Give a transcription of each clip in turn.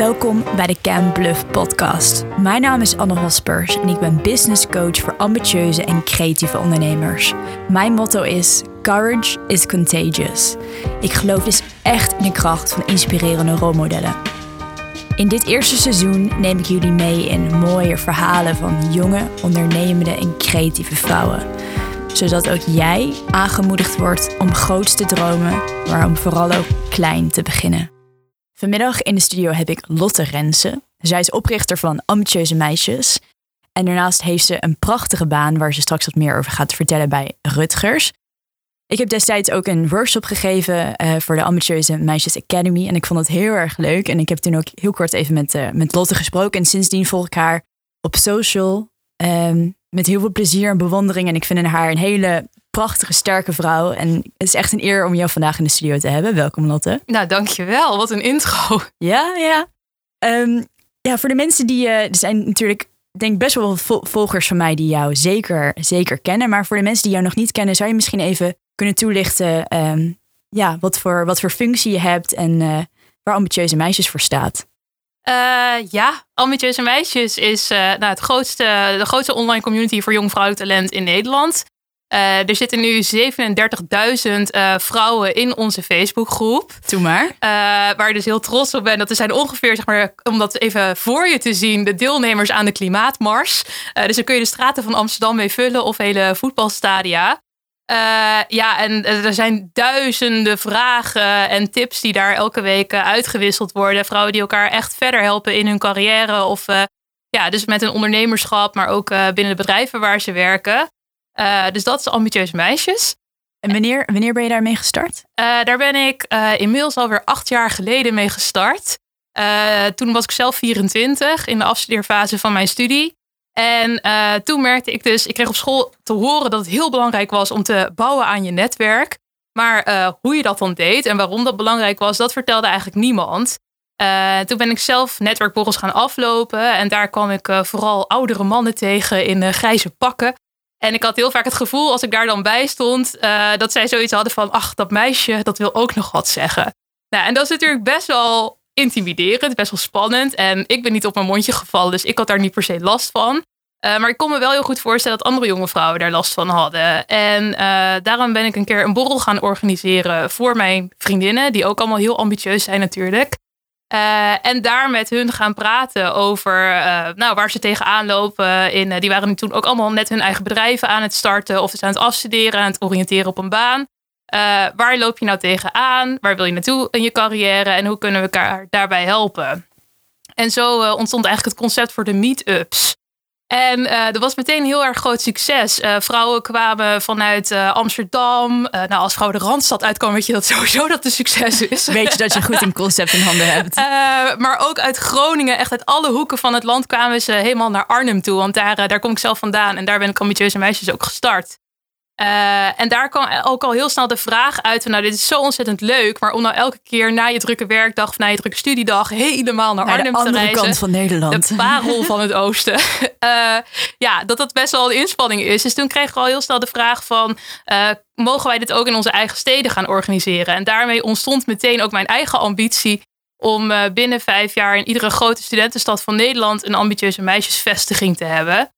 Welkom bij de Cam Bluff podcast. Mijn naam is Anne Hospers en ik ben business coach voor ambitieuze en creatieve ondernemers. Mijn motto is Courage is contagious. Ik geloof dus echt in de kracht van inspirerende rolmodellen. In dit eerste seizoen neem ik jullie mee in mooie verhalen van jonge, ondernemende en creatieve vrouwen. Zodat ook jij aangemoedigd wordt om groots te dromen, maar om vooral ook klein te beginnen. Vanmiddag in de studio heb ik Lotte Rensen. Zij is oprichter van Ambitieuze Meisjes. En daarnaast heeft ze een prachtige baan waar ze straks wat meer over gaat vertellen bij Rutgers. Ik heb destijds ook een workshop gegeven uh, voor de Ambitieuze Meisjes Academy. En ik vond het heel erg leuk. En ik heb toen ook heel kort even met, uh, met Lotte gesproken. En sindsdien volg ik haar op social. Um, met heel veel plezier en bewondering. En ik vind haar een hele prachtige, sterke vrouw. En het is echt een eer om jou vandaag in de studio te hebben. Welkom Lotte. Nou, dankjewel. Wat een intro. Ja, ja. Um, ja, voor de mensen die... Uh, er zijn natuurlijk, denk best wel volgers van mij die jou zeker, zeker kennen. Maar voor de mensen die jou nog niet kennen, zou je misschien even kunnen toelichten... Um, ja, wat voor, wat voor functie je hebt en uh, waar Ambitieuze Meisjes voor staat. Uh, ja, Ambitieuze Meisjes is uh, nou, het grootste, de grootste online community voor jong vrouwelijk talent in Nederland. Uh, er zitten nu 37.000 uh, vrouwen in onze Facebookgroep. Doe maar. Uh, waar ik dus heel trots op ben. Dat er zijn ongeveer, zeg maar, om dat even voor je te zien, de deelnemers aan de Klimaatmars. dus daar kun je de straten van Amsterdam mee vullen of hele voetbalstadia. ja, en er zijn duizenden vragen en tips die daar elke week uitgewisseld worden. Vrouwen die elkaar echt verder helpen in hun carrière. Of ja, dus met hun ondernemerschap, maar ook binnen de bedrijven waar ze werken. Uh, dus dat is ambitieuze meisjes. En wanneer, wanneer ben je daarmee gestart? Uh, daar ben ik uh, inmiddels alweer acht jaar geleden mee gestart. toen was ik zelf 24 in de afstudeerfase van mijn studie. En toen merkte ik dus, ik kreeg op school te horen dat het heel belangrijk was om te bouwen aan je netwerk. Maar hoe je dat dan deed en waarom dat belangrijk was, dat vertelde eigenlijk niemand. toen ben ik zelf netwerkborrels gaan aflopen. En daar kwam ik vooral oudere mannen tegen in grijze pakken. En ik had heel vaak het gevoel, als ik daar dan bij stond, uh, dat zij zoiets hadden van: ach, dat meisje, dat wil ook nog wat zeggen. Nou, en dat is natuurlijk best wel intimiderend, best wel spannend. En ik ben niet op mijn mondje gevallen, dus ik had daar niet per se last van. Uh, maar ik kon me wel heel goed voorstellen dat andere jonge vrouwen daar last van hadden. En uh, daarom ben ik een keer een borrel gaan organiseren voor mijn vriendinnen, die ook allemaal heel ambitieus zijn natuurlijk. Uh, en daar met hun gaan praten over uh, nou, waar ze tegenaan lopen. In, uh, die waren toen ook allemaal net hun eigen bedrijven aan het starten. Of ze aan het afstuderen, aan het oriënteren op een baan. waar loop je nou tegenaan? Waar wil je naartoe in je carrière? En hoe kunnen we elkaar daarbij helpen? En zo ontstond eigenlijk het concept voor de meetups. En uh, dat was meteen een heel erg groot succes. Uh, vrouwen kwamen vanuit uh, Amsterdam. nou, als vrouw de Randstad uitkwam, weet je dat sowieso dat een succes is. Weet je dat je goed een concept in handen hebt. maar ook uit Groningen, echt uit alle hoeken van het land kwamen ze helemaal naar Arnhem toe. Want daar, daar kom ik zelf vandaan en daar ben ik ambitieuze meisjes ook gestart. Uh, en daar kwam ook al heel snel de vraag uit: van, nou, dit is zo ontzettend leuk, maar om nou elke keer na je drukke werkdag of na je drukke studiedag helemaal naar, naar Arnhem te reizen. de andere kant van Nederland. De parel van het oosten. Uh, ja, dat dat best wel een inspanning is. Dus toen kregen we al heel snel de vraag van. Uh, mogen wij dit ook in onze eigen steden gaan organiseren? En daarmee ontstond meteen ook mijn eigen ambitie om binnen vijf jaar in iedere grote studentenstad van Nederland een ambitieuze meisjesvestiging te hebben.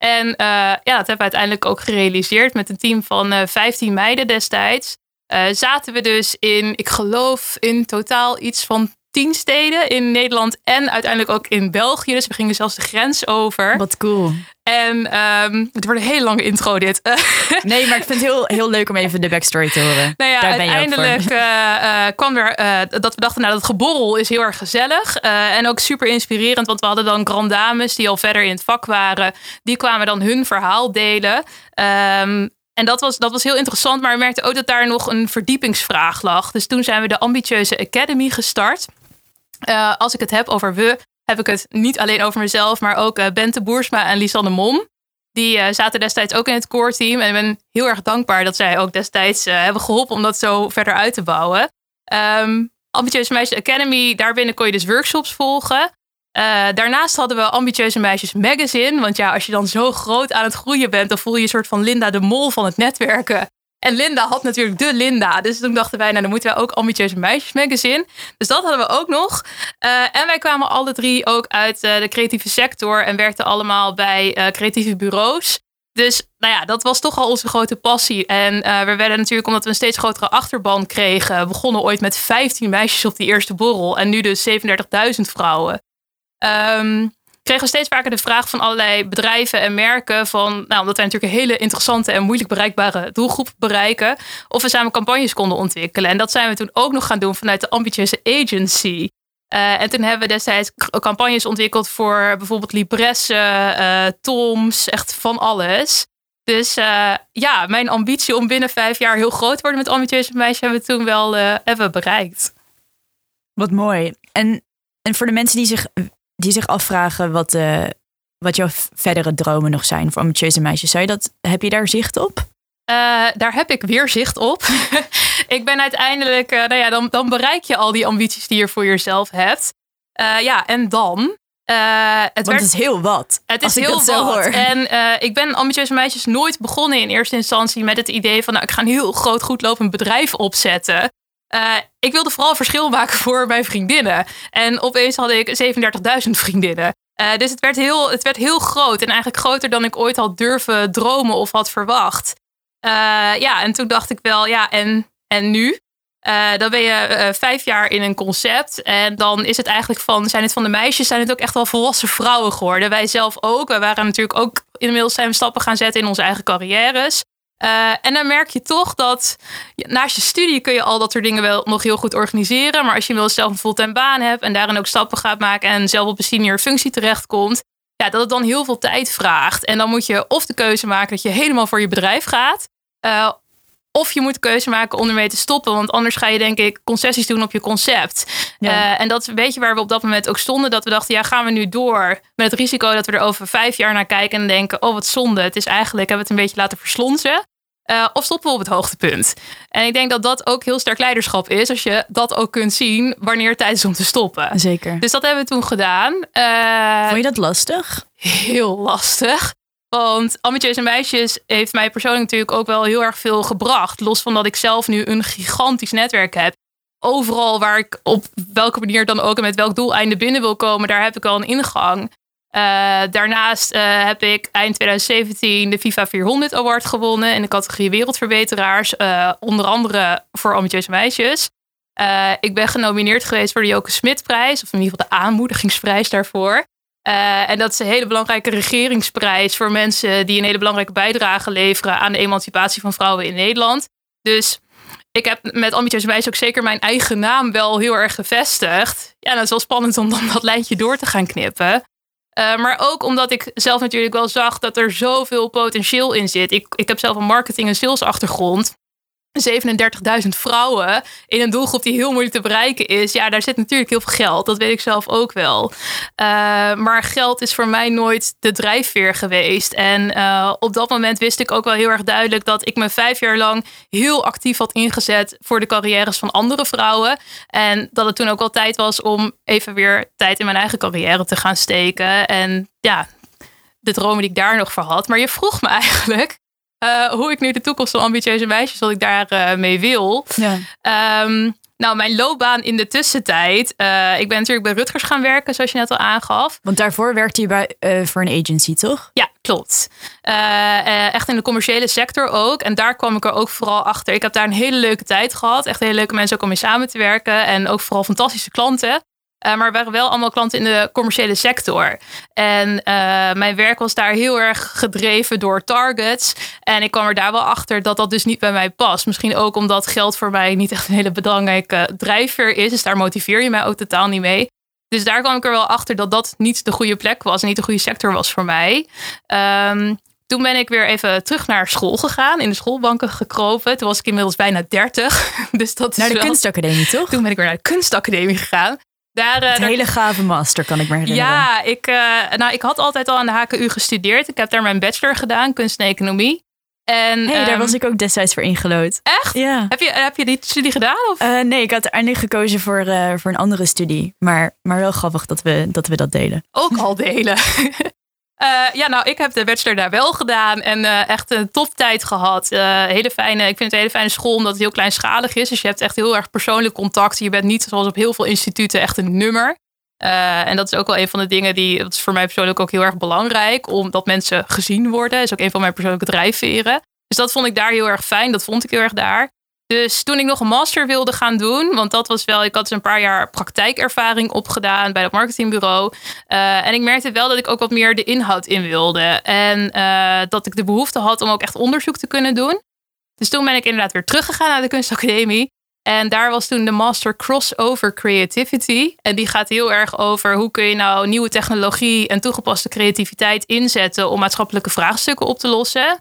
En uh, ja, dat hebben we uiteindelijk ook gerealiseerd met een team van uh, 15 meiden destijds. Uh, zaten we dus in, ik geloof in totaal iets van 10 steden in Nederland en uiteindelijk ook in België. Dus we gingen zelfs de grens over. Wat cool. En um, het wordt een hele lange intro dit. nee, maar ik vind het heel, heel leuk om even de backstory te horen. Nou ja, Daar uiteindelijk uh, uh, kwam er uh, dat we dachten, nou dat geborrel is heel erg gezellig. en ook super inspirerend, want we hadden dan grand dames die al verder in het vak waren. Die kwamen dan hun verhaal delen. Um, en dat was, dat was heel interessant, maar we merkten ook dat daar nog een verdiepingsvraag lag. Dus toen zijn we de ambitieuze Academy gestart. Uh, als ik het heb over we, heb ik het niet alleen over mezelf, maar ook uh, Bente Boersma en Lisanne Mom. Die uh, zaten destijds ook in het core team. En ik ben heel erg dankbaar dat zij ook destijds hebben geholpen om dat zo verder uit te bouwen. Um, Ambitieuze Meisjes Academy, daarbinnen kon je dus workshops volgen. daarnaast hadden we Ambitieuze Meisjes Magazine. Want ja, als je dan zo groot aan het groeien bent, dan voel je je een soort van Linda de Mol van het netwerken. En Linda had natuurlijk de Linda. Dus toen dachten wij, nou dan moeten wij ook ambitieuze meisjes magazine. Dus dat hadden we ook nog. Uh, en wij kwamen alle drie ook uit uh, de creatieve sector en werkten allemaal bij uh, creatieve bureaus. Dus nou ja, dat was toch al onze grote passie. En we werden natuurlijk, omdat we een steeds grotere achterban kregen, begonnen ooit met 15 meisjes op die eerste borrel. En nu dus 37.000 vrouwen. Um, kregen we steeds vaker de vraag van allerlei bedrijven en merken van, nou, omdat wij natuurlijk een hele interessante en moeilijk bereikbare doelgroep bereiken, of we samen campagnes konden ontwikkelen. En dat zijn we toen ook nog gaan doen vanuit de ambitieuze agency. Uh, en toen hebben we destijds campagnes ontwikkeld voor bijvoorbeeld Libresse, uh, Toms, echt van alles. Dus uh, ja, mijn ambitie om binnen vijf jaar heel groot te worden met ambitieuze meisjes hebben we toen wel hebben bereikt. Wat mooi. En, en voor de mensen die zich die zich afvragen wat, uh, wat jouw verdere dromen nog zijn voor ambitieuze meisjes. Zou je dat, heb je daar zicht op? Uh, daar heb ik weer zicht op. ik ben uiteindelijk, uh, nou ja, dan, dan bereik je al die ambities die je voor jezelf hebt. ja, en dan? het Want het is heel wat. Het is heel wat. Hoor. En ik ben ambitieuze meisjes nooit begonnen in eerste instantie met het idee van, nou, ik ga een heel groot, goed lopend bedrijf opzetten. Uh, ik wilde vooral verschil maken voor mijn vriendinnen. En opeens had ik 37.000 vriendinnen. Uh, dus het werd, heel, het werd heel groot. En eigenlijk groter dan ik ooit had durven dromen of had verwacht. Uh, ja, en toen dacht ik wel, ja, en, en nu? dan ben je vijf jaar in een concept. En dan is het eigenlijk van, zijn het van de meisjes, zijn het ook echt wel volwassen vrouwen geworden. Wij zelf ook. We waren natuurlijk ook inmiddels zijn stappen gaan zetten in onze eigen carrières. Uh, en dan merk je toch dat naast je studie kun je al dat soort dingen wel nog heel goed organiseren. Maar als je wel zelf een fulltime baan hebt en daarin ook stappen gaat maken en zelf op een senior functie terechtkomt, ja, dat het dan heel veel tijd vraagt. En dan moet je of de keuze maken dat je helemaal voor je bedrijf gaat. Uh, of je moet de keuze maken om ermee te stoppen. Want anders ga je denk ik concessies doen op je concept. Uh, en dat is een beetje waar we op dat moment ook stonden. Dat we dachten, ja, gaan we nu door met het risico dat we er over vijf jaar naar kijken en denken, oh wat zonde. Het is eigenlijk, hebben we het een beetje laten verslonzen. Uh, of stoppen we op het hoogtepunt? En ik denk dat dat ook heel sterk leiderschap is. Als je dat ook kunt zien wanneer het tijd is om te stoppen. Zeker. Dus dat hebben we toen gedaan. Uh, Vond je dat lastig? Heel lastig. Want Ambitieuze Meisjes heeft mij persoonlijk natuurlijk ook wel heel erg veel gebracht. Los van dat ik zelf nu een gigantisch netwerk heb. Overal waar ik op welke manier dan ook en met welk doeleinde binnen wil komen, daar heb ik al een ingang. Uh, daarnaast uh, heb ik eind 2017 de FIFA 400 Award gewonnen in de categorie Wereldverbeteraars. Uh, onder andere voor ambitieuze meisjes. ik ben genomineerd geweest voor de Joke Smitprijs, of in ieder geval de aanmoedigingsprijs daarvoor. en dat is een hele belangrijke regeringsprijs voor mensen die een hele belangrijke bijdrage leveren aan de emancipatie van vrouwen in Nederland. Dus ik heb met ambitieuze meisjes ook zeker mijn eigen naam wel heel erg gevestigd. Ja, dat is wel spannend om dan dat lijntje door te gaan knippen. Uh, maar ook omdat ik zelf natuurlijk wel zag dat er zoveel potentieel in zit. Ik, ik heb zelf een marketing- en sales achtergrond. 37.000 vrouwen in een doelgroep die heel moeilijk te bereiken is. Ja, daar zit natuurlijk heel veel geld. Dat weet ik zelf ook wel. Uh, maar geld is voor mij nooit de drijfveer geweest. En uh, op dat moment wist ik ook wel heel erg duidelijk dat ik me vijf jaar lang heel actief had ingezet voor de carrières van andere vrouwen. En dat het toen ook wel tijd was om even weer tijd in mijn eigen carrière te gaan steken. En ja, de dromen die ik daar nog voor had. Maar je vroeg me eigenlijk uh, hoe ik nu de toekomst van ambitieuze meisjes, wat ik daar uh, mee wil. Ja. Um, nou, mijn loopbaan in de tussentijd. Uh, ik ben natuurlijk bij Rutgers gaan werken, zoals je net al aangaf. Want daarvoor werkte je bij, voor een agency, toch? Ja, klopt. echt in de commerciële sector ook. En daar kwam ik er ook vooral achter. Ik heb daar een hele leuke tijd gehad. Echt hele leuke mensen ook om mee samen te werken. En ook vooral fantastische klanten. Uh, maar we waren wel allemaal klanten in de commerciële sector. En uh, mijn werk was daar heel erg gedreven door targets. En ik kwam er daar wel achter dat dat dus niet bij mij past. Misschien ook omdat geld voor mij niet echt een hele belangrijke drijfveer is. Dus daar motiveer je mij ook totaal niet mee. Dus daar kwam ik er wel achter dat dat niet de goede plek was. En niet de goede sector was voor mij. Um, toen ben ik weer even terug naar school gegaan, in de schoolbanken gekropen. Toen was ik inmiddels bijna 30. Dus dat naar de kunstacademie, toch? Toen ben ik weer naar de kunstacademie gegaan. Daar, uh, hele gave master, kan ik me herinneren. Ja, ik, uh, nou, ik had altijd al aan de HKU gestudeerd. Ik heb daar mijn bachelor gedaan, kunst en economie. En, hey, daar was ehm, ik ook destijds voor ingelood. Echt? Ja. Heb je, heb je die studie gedaan? Of? Uh, nee, ik had uiteindelijk gekozen voor, voor een andere studie. Maar, maar wel grappig dat we, dat we dat delen. Ook al delen. ja, nou, ik heb de bachelor daar wel gedaan en echt een toptijd gehad. hele fijne, ik vind het een hele fijne school omdat het heel kleinschalig is. Dus je hebt echt heel erg persoonlijk contact. Je bent niet zoals op heel veel instituten echt een nummer. en dat is ook wel een van de dingen die, dat is voor mij persoonlijk ook heel erg belangrijk, omdat mensen gezien worden. Dat is ook een van mijn persoonlijke drijfveren. Dus dat vond ik daar heel erg fijn. Dat vond ik heel erg daar. Dus toen ik nog een master wilde gaan doen, want dat was wel, ik had dus een paar jaar praktijkervaring opgedaan bij dat marketingbureau. Uh, en ik merkte wel dat ik ook wat meer de inhoud in wilde. En uh, dat ik de behoefte had om ook echt onderzoek te kunnen doen. Dus toen ben ik inderdaad weer teruggegaan naar de kunstacademie. En daar was toen de master crossover creativity. En die gaat heel erg over hoe kun je nou nieuwe technologie en toegepaste creativiteit inzetten om maatschappelijke vraagstukken op te lossen.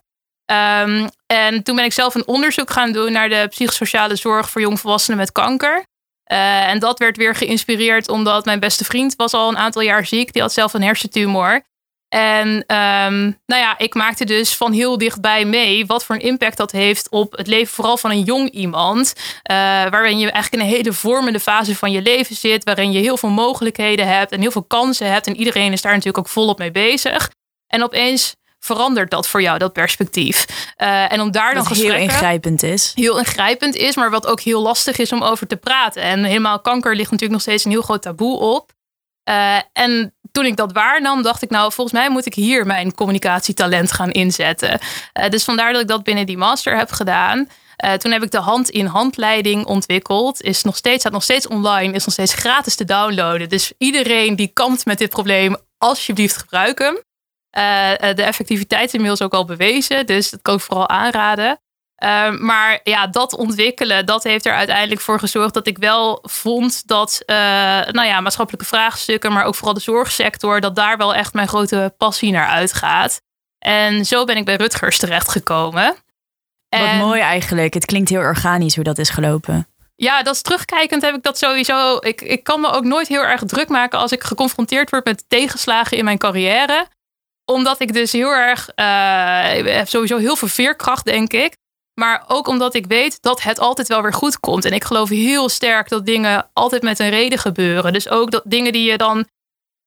Um, en toen ben ik zelf een onderzoek gaan doen naar de psychosociale zorg voor jongvolwassenen met kanker. Uh, en dat werd weer geïnspireerd omdat mijn beste vriend was al een aantal jaar ziek. Die had zelf een hersentumor. En um, nou ja, ik maakte dus van heel dichtbij mee wat voor een impact dat heeft op het leven, vooral van een jong iemand. Uh, waarin je eigenlijk in een hele vormende fase van je leven zit, waarin je heel veel mogelijkheden hebt en heel veel kansen hebt. En iedereen is daar natuurlijk ook volop mee bezig. En opeens verandert dat voor jou, dat perspectief? Uh, en om daar dan heel ingrijpend is. Heel ingrijpend is, maar wat ook heel lastig is om over te praten. En helemaal kanker ligt natuurlijk nog steeds een heel groot taboe op. Uh, en toen ik dat waarnam, dacht ik, nou, volgens mij moet ik hier mijn communicatietalent gaan inzetten. Uh, dus vandaar dat ik dat binnen die master heb gedaan. Uh, toen heb ik de hand-in-handleiding ontwikkeld. Is nog steeds, staat nog steeds online, is nog steeds gratis te downloaden. Dus iedereen die kampt met dit probleem, alsjeblieft gebruik hem. Uh, de effectiviteit is inmiddels ook al bewezen, dus dat kan ik vooral aanraden. Uh, maar ja, dat ontwikkelen, dat heeft er uiteindelijk voor gezorgd dat ik wel vond dat, uh, nou ja, maatschappelijke vraagstukken, maar ook vooral de zorgsector, dat daar wel echt mijn grote passie naar uitgaat. En zo ben ik bij Rutgers terechtgekomen. Wat mooi eigenlijk. Het klinkt heel organisch hoe dat is gelopen. Ja, dat is terugkijkend heb ik dat sowieso. Ik, ik kan me ook nooit heel erg druk maken als ik geconfronteerd word met tegenslagen in mijn carrière omdat ik dus heel erg, ik heb sowieso heel veel veerkracht, denk ik. Maar ook omdat ik weet dat het altijd wel weer goed komt. En ik geloof heel sterk dat dingen altijd met een reden gebeuren. Dus ook dat dingen die je dan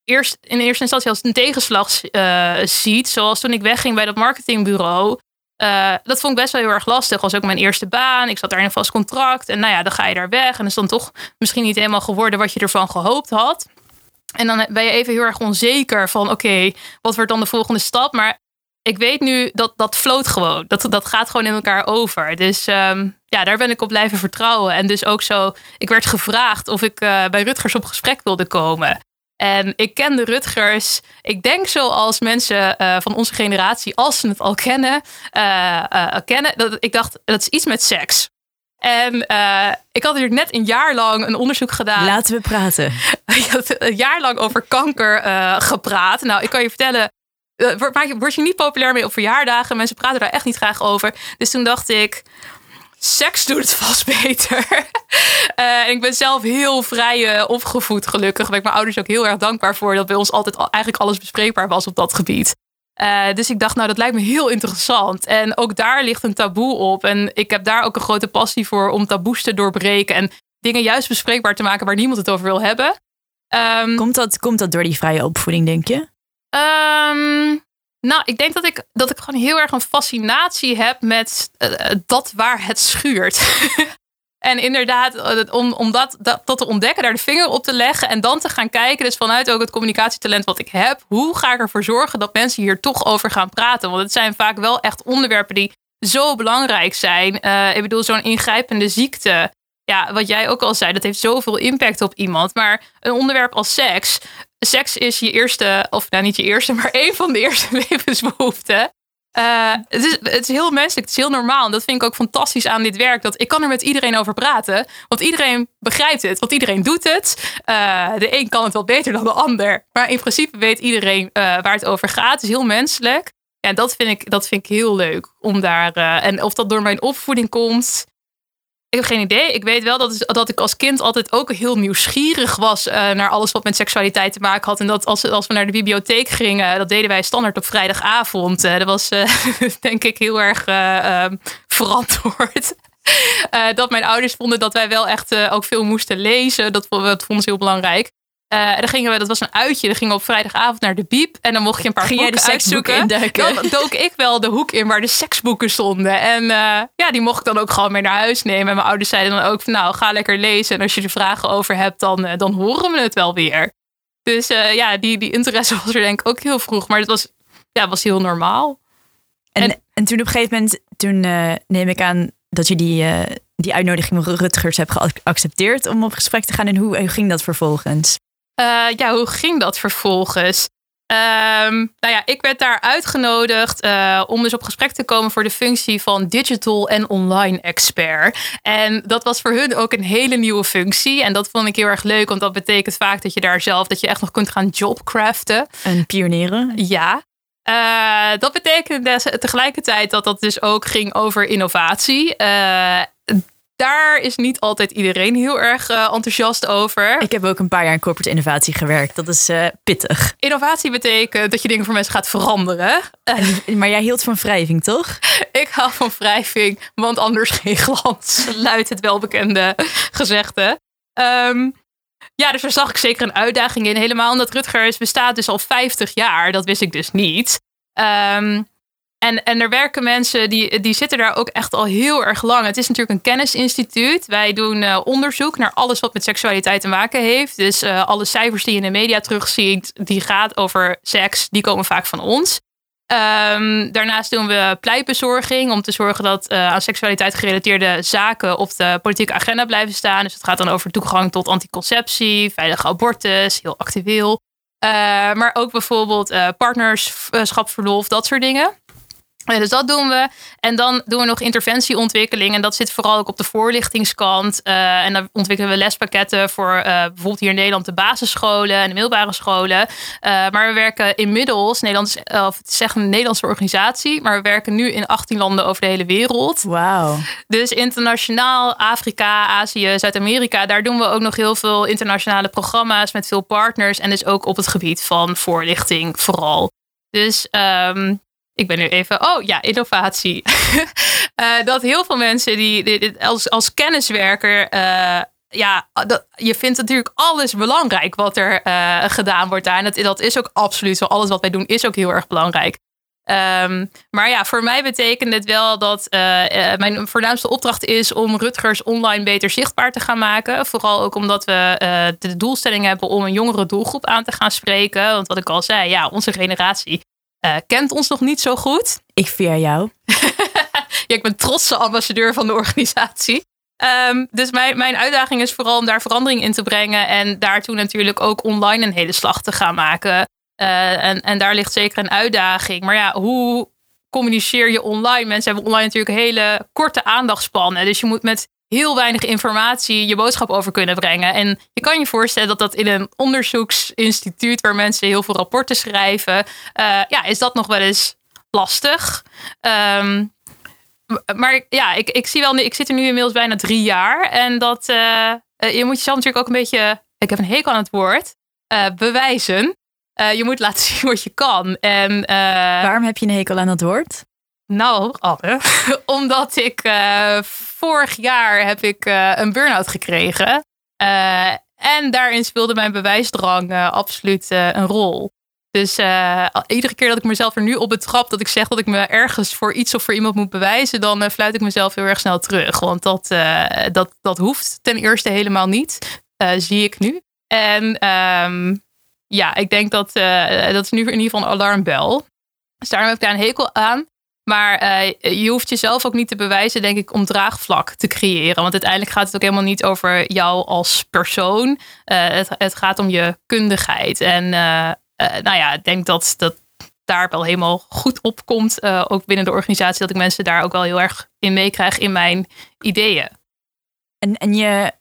eerst in eerste instantie als een tegenslag uh, ziet. Zoals toen ik wegging bij dat marketingbureau. Uh, dat vond ik best wel heel erg lastig. was ook mijn eerste baan. Ik zat daar in een vast contract. En nou ja, dan ga je daar weg. En is dan toch misschien niet helemaal geworden wat je ervan gehoopt had. En dan ben je even heel erg onzeker van oké, wat wordt dan de volgende stap? Maar ik weet nu dat dat floot gewoon. Dat, dat gaat gewoon in elkaar over. Dus um, ja, daar ben ik op blijven vertrouwen. En dus ook zo, ik werd gevraagd of ik uh, bij Rutgers op gesprek wilde komen. En ik kende Rutgers, ik denk zoals mensen uh, van onze generatie, als ze het al kennen, uh, kennen dat ik dacht, dat is iets met seks. En uh, ik had natuurlijk net een jaar lang een onderzoek gedaan. Laten we praten. een jaar lang over kanker uh, gepraat. Nou, ik kan je vertellen, uh, word, word je niet populair mee op verjaardagen. Mensen praten daar echt niet graag over. Dus toen dacht ik, seks doet het vast beter. uh, ik ben zelf heel vrij opgevoed, gelukkig. Daar ben ik mijn ouders ook heel erg dankbaar voor. Dat bij ons altijd eigenlijk alles bespreekbaar was op dat gebied. Uh, dus ik dacht, nou, dat lijkt me heel interessant. En ook daar ligt een taboe op. En ik heb daar ook een grote passie voor om taboes te doorbreken. En dingen juist bespreekbaar te maken waar niemand het over wil hebben. Um, komt, dat, komt dat door die vrije opvoeding, denk je? Um, nou, ik denk dat ik, dat ik gewoon heel erg een fascinatie heb met uh, dat waar het schuurt. En inderdaad, eh, om, om dat, dat, te ontdekken, daar de vinger op te leggen en dan te gaan kijken, dus vanuit ook het communicatietalent wat ik heb, hoe ga ik ervoor zorgen dat mensen hier toch over gaan praten? Want het zijn vaak wel echt onderwerpen die zo belangrijk zijn. Uh, ik bedoel, zo'n ingrijpende ziekte. Ja, wat jij ook al zei, dat heeft zoveel impact op iemand. Maar een onderwerp als seks. Seks is je eerste, of nou niet je eerste, maar een van de eerste levensbehoeften. Uh, het, is, het is heel menselijk, het is heel normaal. En dat vind ik ook fantastisch aan dit werk. Dat ik kan er met iedereen over praten. Want iedereen begrijpt het, want iedereen doet het. Uh, de een kan het wel beter dan de ander. Maar in principe weet iedereen uh, waar het over gaat. Het is heel menselijk. Ja, en dat vind ik, dat vind ik heel leuk. Om daar, en of dat door mijn opvoeding komt. Ik heb geen idee. Ik weet wel dat, ik als kind altijd ook heel nieuwsgierig was uh, naar alles wat met seksualiteit te maken had. En dat als, als we naar de bibliotheek gingen, dat deden wij standaard op vrijdagavond. Uh, dat was denk ik heel erg ehm, verantwoord. dat mijn ouders vonden dat wij wel echt ook veel moesten lezen. Dat, dat vonden ze heel belangrijk. En dan gingen we, dat was een uitje, dan gingen we op vrijdagavond naar de biep. En dan mocht je een paar Ging jij de boeken uitzoeken. induiken? Dan dook ik wel de hoek in waar de seksboeken stonden. En eh, ja, die mocht ik dan ook gewoon mee naar huis nemen. En mijn ouders zeiden dan ook van nou, ga lekker lezen. En als je er vragen over hebt, dan, eh, dan horen we het wel weer. Dus ja, die, die interesse was er denk ik ook heel vroeg. Maar het was, ja, was heel normaal. En, En- en, toen op een gegeven moment, toen neem ik aan dat je die, die uitnodiging van Rutgers hebt geaccepteerd om op gesprek te gaan. En hoe, hoe ging dat vervolgens? Eh, ja, hoe ging dat vervolgens? Ehm, nou ja, ik werd daar uitgenodigd eh, om dus op gesprek te komen voor de functie van digital en online expert. En dat was voor hun ook een hele nieuwe functie. En dat vond ik heel erg leuk, want dat betekent vaak dat je daar zelf, dat je echt nog kunt gaan jobcraften. Een pionieren? Ja. Eh, dat betekende tegelijkertijd dat dat dus ook ging over innovatie. Eh, daar is niet altijd iedereen heel erg eh, enthousiast over. Ik heb ook een paar jaar in corporate innovatie gewerkt. Dat is eh, pittig. Innovatie betekent dat je dingen voor mensen gaat veranderen. Maar jij hield van wrijving, toch? ik hou van wrijving, want anders geen glans. Luidt het welbekende gezegde. Ehm, ja, dus daar zag ik zeker een uitdaging in. Helemaal omdat Rutgers bestaat dus al 50 jaar. Dat wist ik dus niet. Ehm, en, en er werken mensen die, die zitten daar ook echt al heel erg lang. Het is natuurlijk een kennisinstituut. Wij doen eh, onderzoek naar alles wat met seksualiteit te maken heeft. Dus eh, alle cijfers die je in de media terugziet, die gaat over seks, die komen vaak van ons. Ehm, daarnaast doen we pleitbezorging om te zorgen dat eh, aan seksualiteit gerelateerde zaken op de politieke agenda blijven staan. Dus het gaat dan over toegang tot anticonceptie, veilige abortus, heel actueel. Maar ook bijvoorbeeld partnerschapsverlof, dat soort dingen. Dus dat doen we. En dan doen we nog interventieontwikkeling. En dat zit vooral ook op de voorlichtingskant. Eh, en dan ontwikkelen we lespakketten voor eh, bijvoorbeeld hier in Nederland de basisscholen en de middelbare scholen. Eh, maar we werken inmiddels, Nederland is, eh, of het is echt een Nederlandse organisatie, maar we werken nu in 18 landen over de hele wereld. Wauw. Dus internationaal, Afrika, Azië, Zuid-Amerika, daar doen we ook nog heel veel internationale programma's met veel partners. En dus ook op het gebied van voorlichting vooral. Dus ehm, ik ben nu even, oh ja, innovatie. Eh, dat heel veel mensen die, als, als kenniswerker, eh, ja, dat, je vindt natuurlijk alles belangrijk wat er eh, gedaan wordt daar. En dat, is ook absoluut zo. Alles wat wij doen is ook heel erg belangrijk. Ehm, maar ja, voor mij betekent het wel dat mijn voornaamste opdracht is om Rutgers online beter zichtbaar te gaan maken. Vooral ook omdat we de doelstelling hebben om een jongere doelgroep aan te gaan spreken. Want wat ik al zei, ja, onze generatie eh, kent ons nog niet zo goed. Ik veer jou. Ja, ik ben trotse ambassadeur van de organisatie. Ehm, dus mijn, mijn uitdaging is vooral om daar verandering in te brengen. En daartoe natuurlijk ook online een hele slag te gaan maken. Eh, en, en daar ligt zeker een uitdaging. Maar ja, hoe communiceer je online? Mensen hebben online natuurlijk hele korte aandachtspannen. Dus je moet met heel weinig informatie je boodschap over kunnen brengen. En je kan je voorstellen dat dat in een onderzoeksinstituut... waar mensen heel veel rapporten schrijven... eh, ja, is dat nog wel eens lastig. Ehm, maar ja, ik, ik zie wel, ik zit er nu inmiddels bijna drie jaar. En dat eh, eh, je moet jezelf natuurlijk ook een beetje, ik heb een hekel aan het woord, bewijzen. Je moet laten zien wat je kan. En Waarom heb je een hekel aan dat woord? nou, omdat ik eh, vorig jaar heb ik eh, een burn-out gekregen. Eh, en daarin speelde mijn bewijsdrang eh, absoluut een rol. Dus iedere keer dat ik mezelf er nu op betrap dat ik zeg dat ik me ergens voor iets of voor iemand moet bewijzen, dan fluit ik mezelf heel erg snel terug. Want dat, dat, dat hoeft ten eerste helemaal niet, zie ik nu. En ehm, ja, ik denk dat dat is nu in ieder geval een alarmbel. Dus daarom heb ik daar een hekel aan. Maar eh, je hoeft jezelf ook niet te bewijzen, denk ik, om draagvlak te creëren. Want uiteindelijk gaat het ook helemaal niet over jou als persoon. Eh, het, het gaat om je kundigheid. En eh, nou ja, ik denk dat dat daar wel helemaal goed op komt. ook binnen de organisatie, dat ik mensen daar ook wel heel erg in meekrijg in mijn ideeën. En, en je,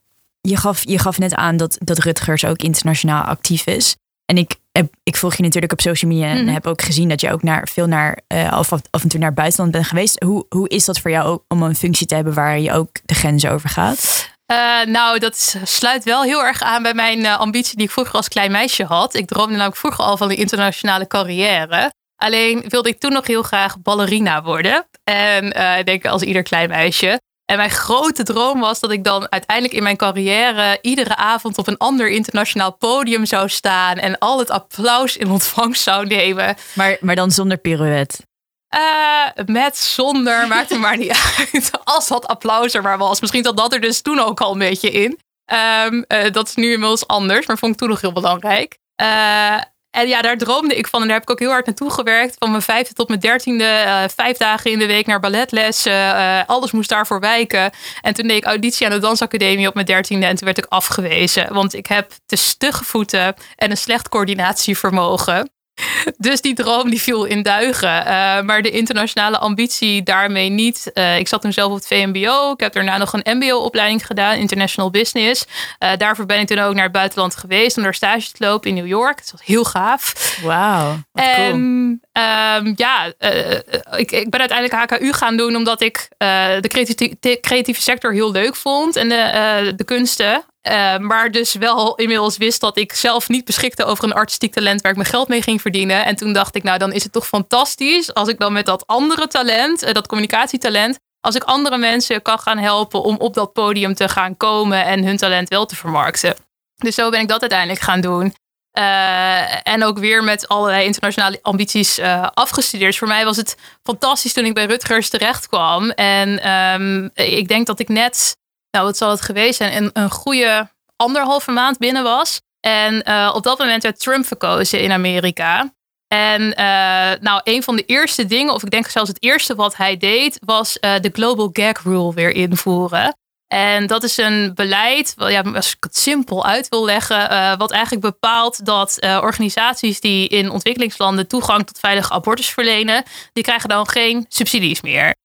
je, gaf, je gaf net aan dat, dat Rutgers ook internationaal actief is. En ik, ik volg je natuurlijk op social media en Mhm. heb ook gezien dat je ook naar, veel naar, eh, af, af en toe naar het buitenland bent geweest. Hoe, hoe is dat voor jou ook om een functie te hebben waar je ook de grenzen over gaat? Eh, nou, dat is- sluit wel heel erg aan bij mijn eh, ambitie die ik vroeger als klein meisje had. Ik droomde namelijk vroeger al van een internationale carrière. Alleen wilde ik toen nog heel graag ballerina worden. En ik denk als ieder klein meisje. En mijn grote droom was dat ik dan uiteindelijk in mijn carrière iedere avond op een ander internationaal podium zou staan en al het applaus in ontvangst zou nemen. Maar, maar dan zonder pirouette. Uh, met, zonder, maakt het maar niet uit. Als dat applaus er maar was. Misschien zat dat er dus toen ook al een beetje in. Um, uh, dat is nu inmiddels anders, maar vond ik toen nog heel belangrijk. Uh, en ja, daar droomde ik van. En daar heb ik ook heel hard naartoe gewerkt. Van mijn vijfde tot mijn dertiende. Uh, vijf dagen in de week naar balletlessen. Uh, alles moest daarvoor wijken. En toen deed ik auditie aan de dansacademie op mijn dertiende. En toen werd ik afgewezen. Want ik heb te stugge voeten en een slecht coördinatievermogen. Dus die droom die viel in duigen. Uh, maar de internationale ambitie daarmee niet. Uh, ik zat toen zelf op het VMBO. Ik heb daarna nog een MBO-opleiding gedaan, International Business. Uh, daarvoor ben ik toen ook naar het buitenland geweest om daar stage te lopen in New York. Dat was heel gaaf. Wauw. En cool. um, ja, ik, ik ben uiteindelijk HKU gaan doen omdat ik de, creatieve, de creatieve sector heel leuk vond en de, de kunsten. Uh, maar dus wel inmiddels wist dat ik zelf niet beschikte over een artistiek talent waar ik mijn geld mee ging verdienen. En toen dacht ik, nou dan is het toch fantastisch als ik dan met dat andere talent, uh, dat communicatietalent, als ik andere mensen kan gaan helpen om op dat podium te gaan komen en hun talent wel te vermarkten. Dus zo ben ik dat uiteindelijk gaan doen. Uh, en ook weer met allerlei internationale ambities uh, afgestudeerd. Voor mij was het fantastisch toen ik bij Rutgers terecht kwam. En um, ik denk dat ik net nou, wat zal het geweest zijn, een, een goede anderhalve maand binnen was. En uh, op dat moment werd Trump verkozen in Amerika. En uh, nou, een van de eerste dingen, of ik denk zelfs het eerste wat hij deed, was uh, de Global Gag Rule weer invoeren. En dat is een beleid, ja, als ik het simpel uit wil leggen, wat eigenlijk bepaalt dat organisaties die in ontwikkelingslanden toegang tot veilige abortus verlenen, die krijgen dan geen subsidies meer.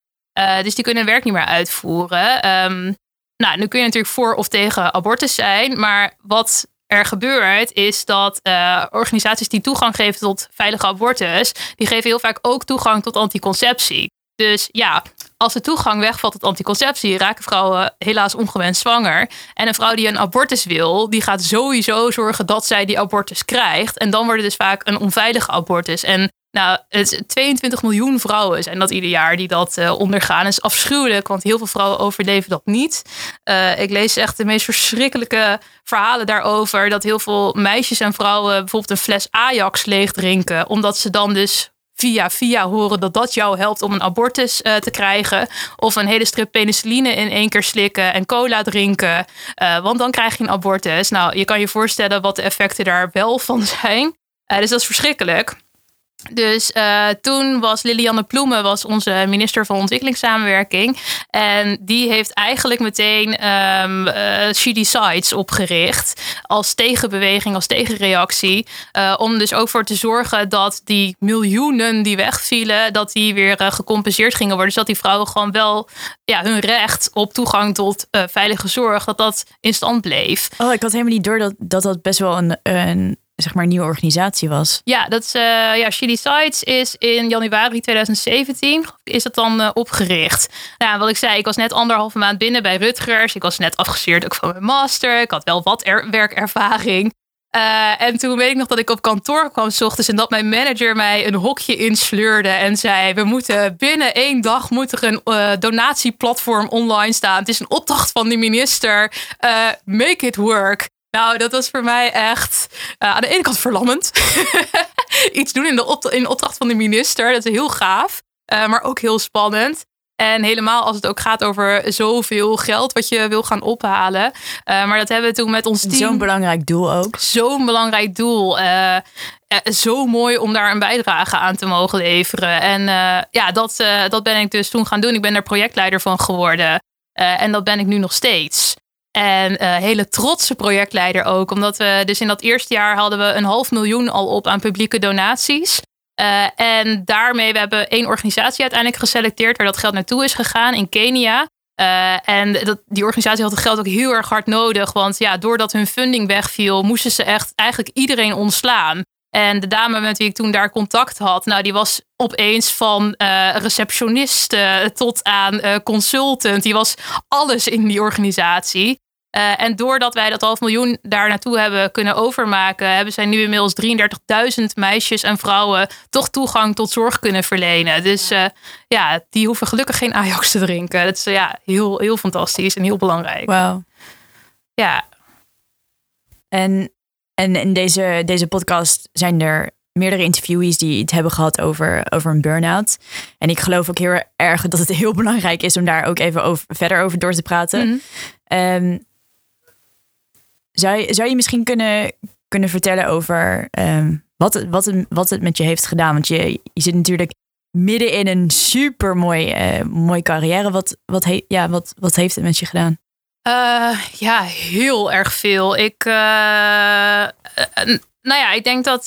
dus die kunnen hun werk niet meer uitvoeren. Um, nou, nu kun je natuurlijk voor of tegen abortus zijn, maar wat er gebeurt is dat uh, organisaties die toegang geven tot veilige abortus, die geven heel vaak ook toegang tot anticonceptie. Dus ja, als de toegang wegvalt tot anticonceptie, raken vrouwen helaas ongewenst zwanger. En een vrouw die een abortus wil, die gaat sowieso zorgen dat zij die abortus krijgt. En dan wordt het dus vaak een onveilige abortus. En nou, het 22 miljoen vrouwen zijn dat ieder jaar die dat uh, ondergaan. Dat is afschuwelijk, want heel veel vrouwen overleven dat niet. Uh, ik lees echt de meest verschrikkelijke verhalen daarover. Dat heel veel meisjes en vrouwen bijvoorbeeld een fles Ajax leeg drinken. Omdat ze dan dus via via horen dat dat jou helpt om een abortus uh, te krijgen. Of een hele strip penicilline in één keer slikken en cola drinken. want dan krijg je een abortus. Nou, je kan je voorstellen wat de effecten daar wel van zijn. dus dat is verschrikkelijk. Dus uh, toen was Lilianne Ploemen was onze minister van ontwikkelingssamenwerking. En die heeft eigenlijk meteen um, uh, She Decides opgericht. Als tegenbeweging, als tegenreactie. Uh, om dus ook voor te zorgen dat die miljoenen die wegvielen, dat die weer gecompenseerd gingen worden. Dus dat die vrouwen gewoon wel ja, hun recht op toegang tot veilige zorg, dat dat in stand bleef. Oh, ik had helemaal niet door dat dat, dat best wel een, een zeg maar nieuwe organisatie was. Ja, dat is, uh, ja, Chili Sites is in januari 2017 is het dan uh, opgericht. Nou, wat ik zei, ik was net anderhalve maand binnen bij Rutgers. Ik was net afgestudeerd ook van mijn master. Ik had wel wat er werkervaring. Uh, en toen weet ik nog dat ik op kantoor kwam s ochtends en dat mijn manager mij een hokje insleurde en zei: We moeten binnen één dag moet er een donatieplatform online staan. Het is een opdracht van de minister. Make it work. Nou, dat was voor mij echt uh, aan de ene kant verlammend. Iets doen in de, in opdracht van de minister. Dat is heel gaaf. Uh, maar ook heel spannend. En helemaal als het ook gaat over zoveel geld wat je wil gaan ophalen. Uh, maar dat hebben we toen met ons team. Zo'n belangrijk doel ook. Zo'n belangrijk doel. Uh, zo mooi om daar een bijdrage aan te mogen leveren. En uh, ja, dat, dat ben ik dus toen gaan doen. Ik ben er projectleider van geworden. en dat ben ik nu nog steeds. En uh, hele trotse projectleider ook. Omdat we dus in dat eerste jaar hadden we een half miljoen al op aan publieke donaties. Uh, en daarmee, we hebben één organisatie uiteindelijk geselecteerd waar dat geld naartoe is gegaan in Kenia. Uh, en dat, die organisatie had het geld ook heel erg hard nodig. Want ja, doordat hun funding wegviel, moesten ze echt eigenlijk iedereen ontslaan. En de dame met wie ik toen daar contact had, nou, die was opeens van uh, receptioniste tot aan consultant. Die was alles in die organisatie. Uh, en doordat wij dat half miljoen daar naartoe hebben kunnen overmaken, hebben zij nu inmiddels 33.000 meisjes en vrouwen toch toegang tot zorg kunnen verlenen. Dus uh, ja, die hoeven gelukkig geen Ajax te drinken. Dat is ja, heel, heel fantastisch en heel belangrijk. Wauw. Ja. En, en in deze, deze podcast zijn er meerdere interviewees die het hebben gehad over, over een burn-out. En ik geloof ook heel erg dat het heel belangrijk is om daar ook even over, verder over door te praten. Ehm, zou, je, zou je misschien kunnen, kunnen vertellen over um, wat, het, wat, het, wat het met je heeft gedaan? Want je, je zit natuurlijk midden in een super mooi, uh, mooie carrière. Wat, wat, he, ja, wat, wat heeft het met je gedaan? Uh, ja, heel erg veel. Ik, uh, nou ja, ik denk dat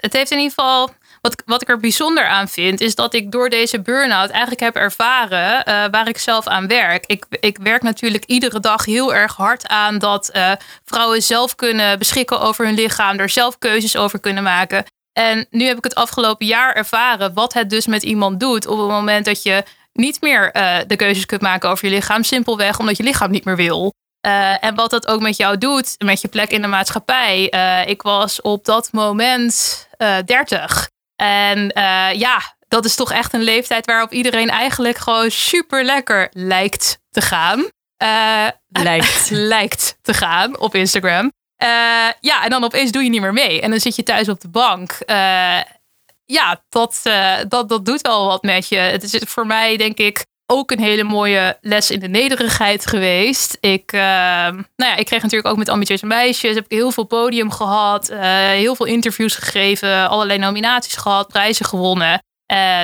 het heeft in ieder geval wat, wat ik er bijzonder aan vind, is dat ik door deze burn-out eigenlijk heb ervaren uh, waar ik zelf aan werk. Ik, ik werk natuurlijk iedere dag heel erg hard aan dat uh, vrouwen zelf kunnen beschikken over hun lichaam, er zelf keuzes over kunnen maken. En nu heb ik het afgelopen jaar ervaren wat het dus met iemand doet op het moment dat je niet meer uh, de keuzes kunt maken over je lichaam, simpelweg omdat je lichaam niet meer wil. En wat dat ook met jou doet, met je plek in de maatschappij. Ik was op dat moment uh, 30. En ja, dat is toch echt een leeftijd waarop iedereen eigenlijk gewoon super lekker lijkt te gaan. lijkt. lijkt te gaan op Instagram. ja, en dan opeens doe je niet meer mee. En dan zit je thuis op de bank ja, dat, dat, dat doet wel wat met je. Het is voor mij, denk ik, ook een hele mooie les in de nederigheid geweest. Ik, uh, nou ja, ik kreeg natuurlijk ook met ambitieuze meisjes. Heb ik heel veel podium gehad. Uh, heel veel interviews gegeven. Allerlei nominaties gehad. Prijzen gewonnen.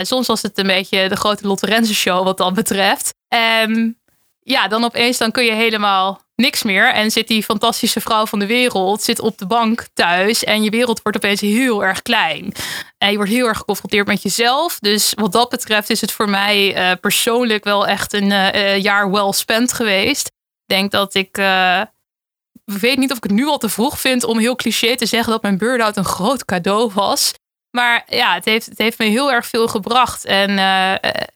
soms was het een beetje de grote Lotte show wat dat betreft. En ja, dan opeens dan kun je helemaal niks meer. En zit die fantastische vrouw van de wereld zit op de bank thuis. En je wereld wordt opeens heel erg klein. En je wordt heel erg geconfronteerd met jezelf. Dus wat dat betreft is het voor mij uh, persoonlijk wel echt een uh, jaar well spent geweest. Ik denk dat ik. Uh, weet niet of ik het nu al te vroeg vind om heel cliché te zeggen dat mijn burn-out een groot cadeau was. Maar ja, het heeft, het heeft me heel erg veel gebracht. En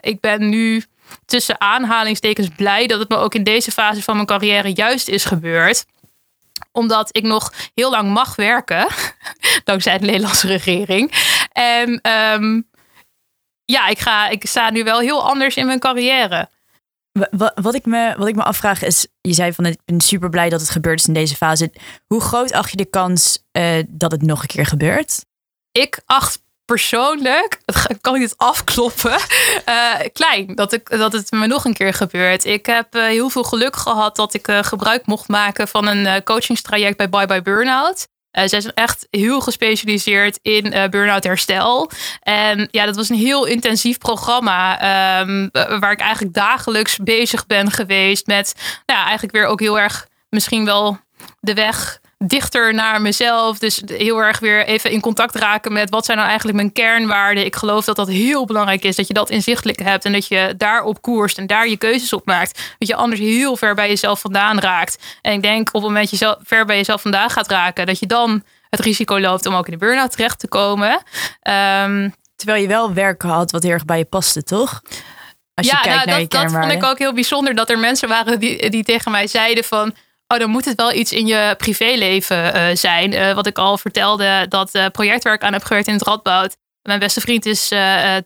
ik ben nu tussen aanhalingstekens blij dat het me ook in deze fase van mijn carrière juist is gebeurd omdat ik nog heel lang mag werken, dankzij de Nederlandse regering. En um, ja, ik, ga, ik sta nu wel heel anders in mijn carrière. Wat, wat, ik me, wat ik me afvraag is, je zei van ik ben super blij dat het gebeurd is in deze fase. Hoe groot acht je de kans uh, dat het nog een keer gebeurt? Ik acht persoonlijk, kan ik dit afkloppen, uh, klein. Dat, ik, dat het me nog een keer gebeurt. Ik heb uh, heel veel geluk gehad dat ik uh, gebruik mocht maken van een coachingstraject bij Bye Bye Burnout. zij zijn echt heel gespecialiseerd in burn-out herstel. En ja, dat was een heel intensief programma. Um, waar ik eigenlijk dagelijks bezig ben geweest met nou eigenlijk weer ook heel erg misschien wel de weg dichter naar mezelf. Dus heel erg weer even in contact raken met wat zijn nou eigenlijk mijn kernwaarden. Ik geloof dat dat heel belangrijk is. Dat je dat inzichtelijk hebt en dat je daarop koerst en daar je keuzes op maakt. Dat je anders heel ver bij jezelf vandaan raakt. En ik denk op het moment dat je ver bij jezelf vandaan gaat raken, dat je dan het risico loopt om ook in de burn-out terecht te komen. Um, Terwijl je wel werk had wat heel erg bij je paste, toch? Als je ja, kijkt nou, naar dat, je dat vond ik ook heel bijzonder. Dat er mensen waren die, die tegen mij zeiden van oh, dan moet het wel iets in je privéleven uh, zijn. Uh, wat ik al vertelde, dat uh, projectwerk aan heb gewerkt in het Radboud. Mijn beste vriend is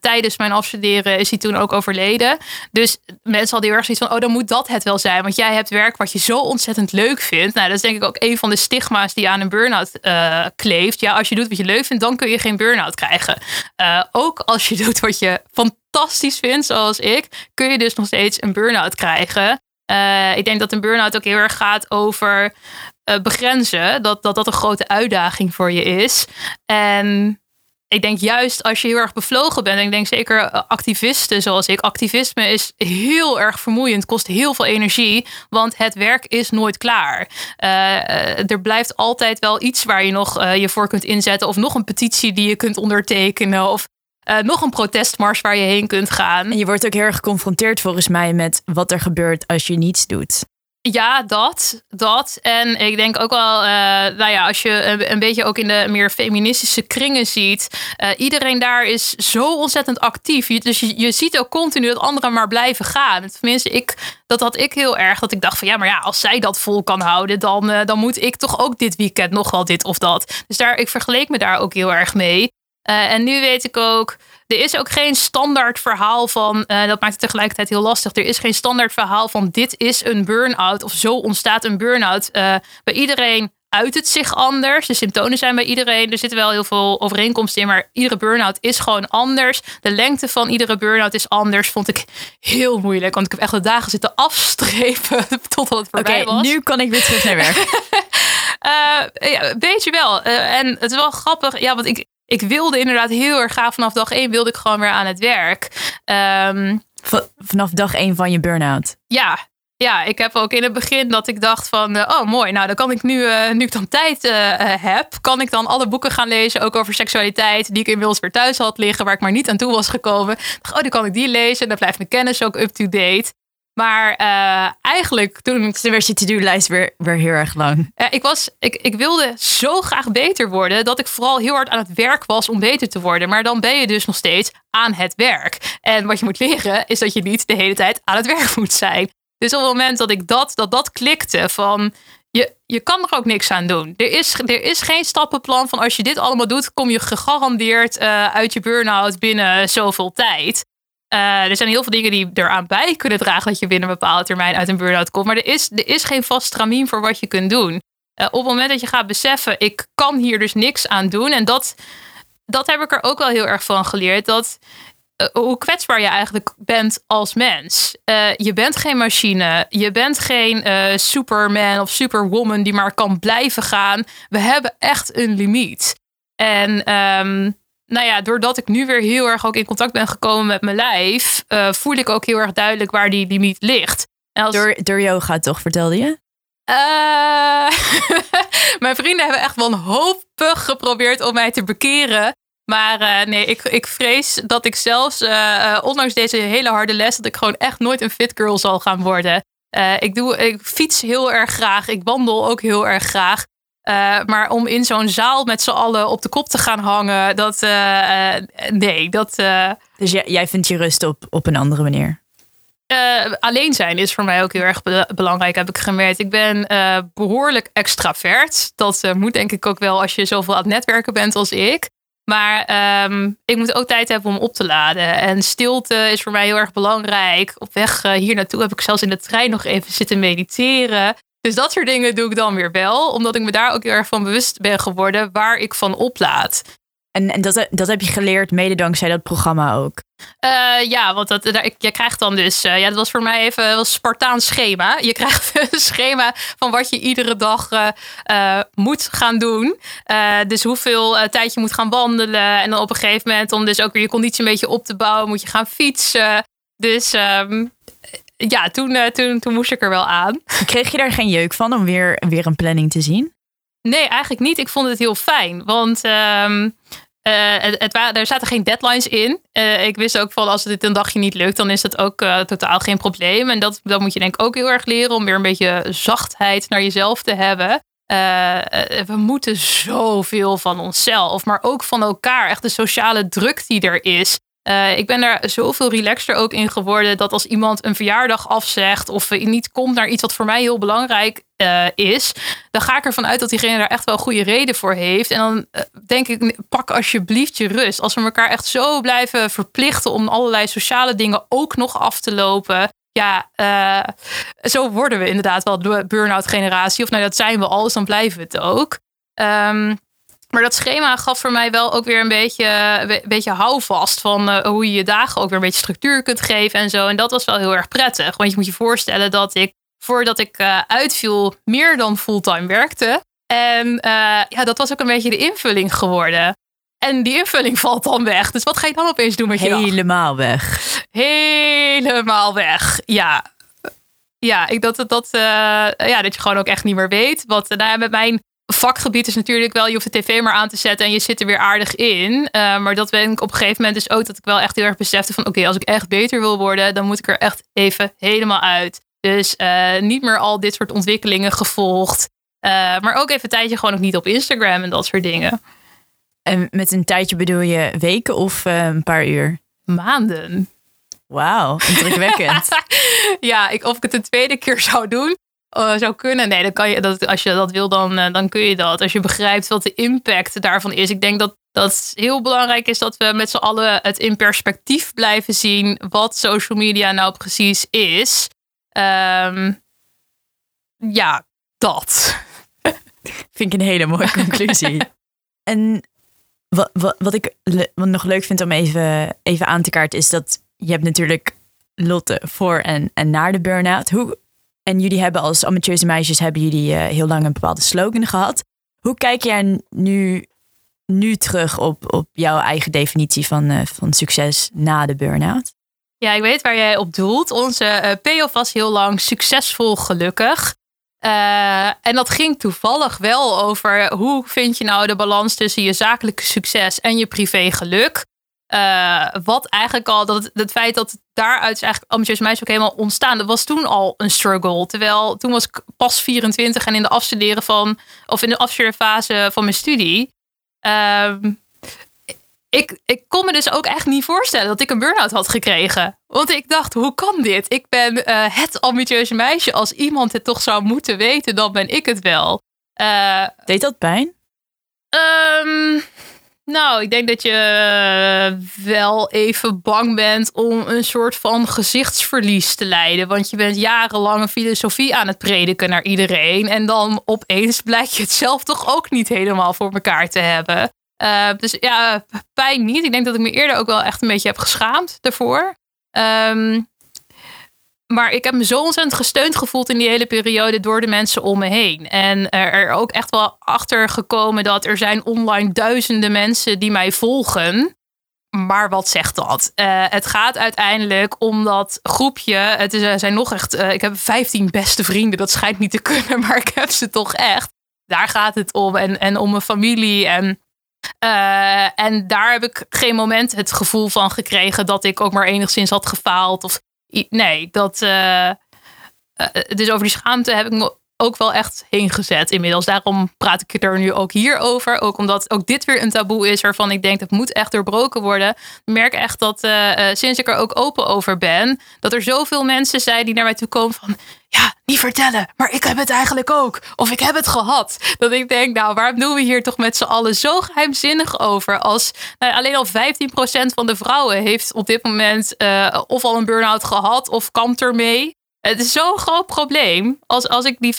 tijdens mijn afstuderen is hij toen ook overleden. Dus mensen hadden heel erg zoiets van, oh, dan moet dat het wel zijn. Want jij hebt werk wat je zo ontzettend leuk vindt. Nou, dat is denk ik ook een van de stigma's die aan een burn-out kleeft. Ja, als je doet wat je leuk vindt, dan kun je geen burn-out krijgen. ook als je doet wat je fantastisch vindt, zoals ik, kun je dus nog steeds een burn-out krijgen. Uh, ik denk dat een burn-out ook heel erg gaat over uh, begrenzen. Dat, dat dat een grote uitdaging voor je is. En ik denk juist als je heel erg bevlogen bent, en ik denk zeker eh, activisten zoals ik, activisme is heel erg vermoeiend, kost heel veel energie, want het werk is nooit klaar. Er blijft altijd wel iets waar je nog je voor kunt inzetten, of nog een petitie die je kunt ondertekenen, of uh, nog een protestmars waar je heen kunt gaan. En je wordt ook heel erg geconfronteerd volgens mij met wat er gebeurt als je niets doet. Ja, dat. Dat. En ik denk ook wel, uh, nou ja, als je een, een, beetje ook in de meer feministische kringen ziet. Uh, iedereen daar is zo ontzettend actief. Dus je, je ziet ook continu dat anderen maar blijven gaan. Tenminste, ik, dat had ik heel erg. Dat ik dacht van ja, maar ja, als zij dat vol kan houden, dan, uh, dan moet ik toch ook dit weekend nog wel dit of dat. Dus daar, ik vergeleek me daar ook heel erg mee. En nu weet ik ook er is ook geen standaard verhaal van, uh, dat maakt het tegelijkertijd heel lastig. Er is geen standaard verhaal van dit is een burn-out of zo ontstaat een burn-out. Uh, bij iedereen uit het zich anders. De symptomen zijn bij iedereen. Er zitten wel heel veel overeenkomsten in, maar iedere burn-out is gewoon anders. De lengte van iedere burn-out is anders. Vond ik heel moeilijk, want ik heb echt de dagen zitten afstrepen totdat het voorbij okay, was. nu kan ik weer terug naar werk. uh, ja, weet je wel. en het is wel grappig, ja, want ik, ik wilde inderdaad heel erg graag vanaf dag één wilde ik gewoon weer aan het werk. Um, vanaf dag één van je burn-out? Ja, ja, ik heb ook in het begin dat ik dacht van, uh, oh mooi, nou dan kan ik nu, uh, nu ik dan tijd uh, heb, kan ik dan alle boeken gaan lezen, ook over seksualiteit, die ik inmiddels weer thuis had liggen, waar ik maar niet aan toe was gekomen. Dacht, oh, dan kan ik die lezen, dan blijft mijn kennis ook up-to-date. Maar uh, eigenlijk toen... Toen werd je to-do-lijst weer, weer heel erg lang. Uh, ik, was, ik, ik wilde zo graag beter worden... dat ik vooral heel hard aan het werk was om beter te worden. Maar dan ben je dus nog steeds aan het werk. En wat je moet leren is dat je niet de hele tijd aan het werk moet zijn. Dus op het moment dat ik dat, dat, dat klikte van... Je, je kan er ook niks aan doen. Er is, er is geen stappenplan van als je dit allemaal doet... kom je gegarandeerd uh, uit je burn-out binnen zoveel tijd. Uh, er zijn heel veel dingen die eraan bij kunnen dragen dat je binnen een bepaalde termijn uit een burn-out komt. Maar er is, er is geen vast stramien voor wat je kunt doen. Uh, op het moment dat je gaat beseffen, ik kan hier dus niks aan doen. En dat, dat heb ik er ook wel heel erg van geleerd. Dat uh, hoe kwetsbaar je eigenlijk bent als mens. je bent geen machine. Je bent geen superman of superwoman die maar kan blijven gaan. We hebben echt een limiet. En um, nou ja, doordat ik nu weer heel erg ook in contact ben gekomen met mijn lijf, uh, voel ik ook heel erg duidelijk waar die limiet ligt. Als... Door, door yoga toch, vertelde je? Uh, mijn vrienden hebben echt wanhopig geprobeerd om mij te bekeren. Maar uh, nee, ik, ik vrees dat ik zelfs, ondanks deze hele harde les, dat ik gewoon echt nooit een fit girl zal gaan worden. ik, doe, ik fiets heel erg graag, ik wandel ook heel erg graag. Uh, maar om in zo'n zaal met z'n allen op de kop te gaan hangen, dat. Uh, nee, dat. dus jij, jij vindt je rust op, op een andere manier? alleen zijn is voor mij ook heel erg belangrijk, heb ik gemerkt. Ik ben behoorlijk extravert. Dat moet denk ik ook wel als je zoveel aan het netwerken bent als ik. Maar um, ik moet ook tijd hebben om op te laden. En stilte is voor mij heel erg belangrijk. Op weg hier naartoe heb ik zelfs in de trein nog even zitten mediteren. Dus dat soort dingen doe ik dan weer wel, omdat ik me daar ook heel erg van bewust ben geworden waar ik van oplaad. En, en dat, dat heb je geleerd mede dankzij dat programma ook? Uh, ja, want dat, daar, je krijgt dan dus, uh, ja, dat was voor mij even een Spartaans schema. Je krijgt een schema van wat je iedere dag uh, moet gaan doen. dus hoeveel tijd je moet gaan wandelen. En dan op een gegeven moment, om dus ook weer je conditie een beetje op te bouwen, moet je gaan fietsen. Dus um, ja, toen, uh, toen, toen moest ik er wel aan. Kreeg je daar geen jeuk van om weer, weer een planning te zien? Nee, eigenlijk niet. Ik vond het heel fijn. Want um, uh, het, het, er zaten geen deadlines in. Uh, ik wist ook van als het een dagje niet lukt, dan is dat ook totaal geen probleem. En dat, dat moet je denk ik ook heel erg leren om weer een beetje zachtheid naar jezelf te hebben. we moeten zoveel van onszelf, maar ook van elkaar. Echt de sociale druk die er is. Uh, ik ben daar zoveel relaxter ook in geworden dat als iemand een verjaardag afzegt of niet komt naar iets wat voor mij heel belangrijk uh, is, dan ga ik ervan uit dat diegene daar echt wel goede reden voor heeft. En dan uh, denk ik, pak alsjeblieft je rust. Als we elkaar echt zo blijven verplichten om allerlei sociale dingen ook nog af te lopen. Ja, zo worden we inderdaad wel de burn-out generatie. Of nou, dat zijn we al, dus dan blijven we het ook. Um, maar dat schema gaf voor mij wel ook weer een beetje, een beetje houvast van uh, hoe je je dagen ook weer een beetje structuur kunt geven en zo. En dat was wel heel erg prettig. Want je moet je voorstellen dat ik, voordat ik uh, uitviel, meer dan fulltime werkte. En uh, ja, dat was ook een beetje de invulling geworden. En die invulling valt dan weg. Dus wat ga je dan opeens doen met je Helemaal weg. Helemaal weg, ja. Ja, ik, dat, dat, ja, dat je gewoon ook echt niet meer weet. Wat nou, met mijn vakgebied is natuurlijk wel, je hoeft de tv maar aan te zetten en je zit er weer aardig in. Uh, maar dat ben ik op een gegeven moment dus ook dat ik wel echt heel erg besefte van oké, als ik echt beter wil worden, dan moet ik er echt even helemaal uit. Dus eh, niet meer al dit soort ontwikkelingen gevolgd. Eh, maar ook even een tijdje gewoon ook niet op Instagram en dat soort dingen. En met een tijdje bedoel je weken of eh, een paar uur? Maanden. Wauw, indrukwekkend. ja, ik, of ik het een tweede keer zou doen, uh, zou kunnen. Nee, dan kan je, dat, als je dat wil, dan, dan kun je dat. Als je begrijpt wat de impact daarvan is. Ik denk dat dat heel belangrijk is dat we met z'n allen het in perspectief blijven zien wat social media nou precies is. Um, ja, dat. Vind ik een hele mooie conclusie. en wat, wat, wat ik wat nog leuk vind om even, even aan te kaarten is dat je hebt natuurlijk Lotte voor en, en na de burn-out. Hoe, en jullie hebben als amateurse meisjes hebben jullie uh, heel lang een bepaalde slogan gehad. Hoe kijk jij nu, nu terug op, op jouw eigen definitie van, uh, van succes na de burn-out? Ja, ik weet waar jij op doelt. Onze uh, payoff was heel lang succesvol gelukkig. En dat ging toevallig wel over hoe vind je nou de balans tussen je zakelijke succes en je privé geluk. Uh, wat eigenlijk al, dat het, feit dat daaruit is eigenlijk ambitieus meisje ook helemaal ontstaan. Dat was toen al een struggle. Terwijl toen was ik pas 24 en in de afstuderen van, of in de afstudeerfase van mijn studie. Uh, ik, ik kon me dus ook echt niet voorstellen dat ik een burn-out had gekregen. Want ik dacht, hoe kan dit? Ik ben uh, het ambitieuze meisje. Als iemand het toch zou moeten weten, dan ben ik het wel. Uh, Deed dat pijn? Um, nou, ik denk dat je wel even bang bent om een soort van gezichtsverlies te leiden. Want je bent jarenlang een filosofie aan het prediken naar iedereen. En dan opeens blijkt je het zelf toch ook niet helemaal voor elkaar te hebben. Uh, dus ja, pijn niet. Ik denk dat ik me eerder ook wel echt een beetje heb geschaamd daarvoor. Um, maar ik heb me zo ontzettend gesteund gevoeld in die hele periode door de mensen om me heen. En er ook echt wel achter gekomen dat er zijn online duizenden mensen die mij volgen. Maar wat zegt dat? Uh, het gaat uiteindelijk om dat groepje. Het is, er zijn nog echt. Uh, ik heb 15 beste vrienden. Dat schijnt niet te kunnen, maar ik heb ze toch echt. Daar gaat het om. En, en om mijn familie. En en daar heb ik geen moment het gevoel van gekregen dat ik ook maar enigszins had gefaald. Of nee, dat. Uh, dus over die schaamte heb ik me ook wel echt heen gezet inmiddels. Daarom praat ik er nu ook hier over. Ook omdat ook dit weer een taboe is waarvan ik denk dat moet echt doorbroken worden. Ik merk echt dat uh, sinds ik er ook open over ben, dat er zoveel mensen zijn die naar mij toe komen van ja, niet vertellen, maar ik heb het eigenlijk ook. Of ik heb het gehad. Dat ik denk, nou, waarom doen we hier toch met z'n allen zo geheimzinnig over? Als nou, alleen al 15% van de vrouwen heeft op dit moment uh, of al een burn-out gehad of kampt ermee. Het is zo'n groot probleem. Als, als ik die 15%,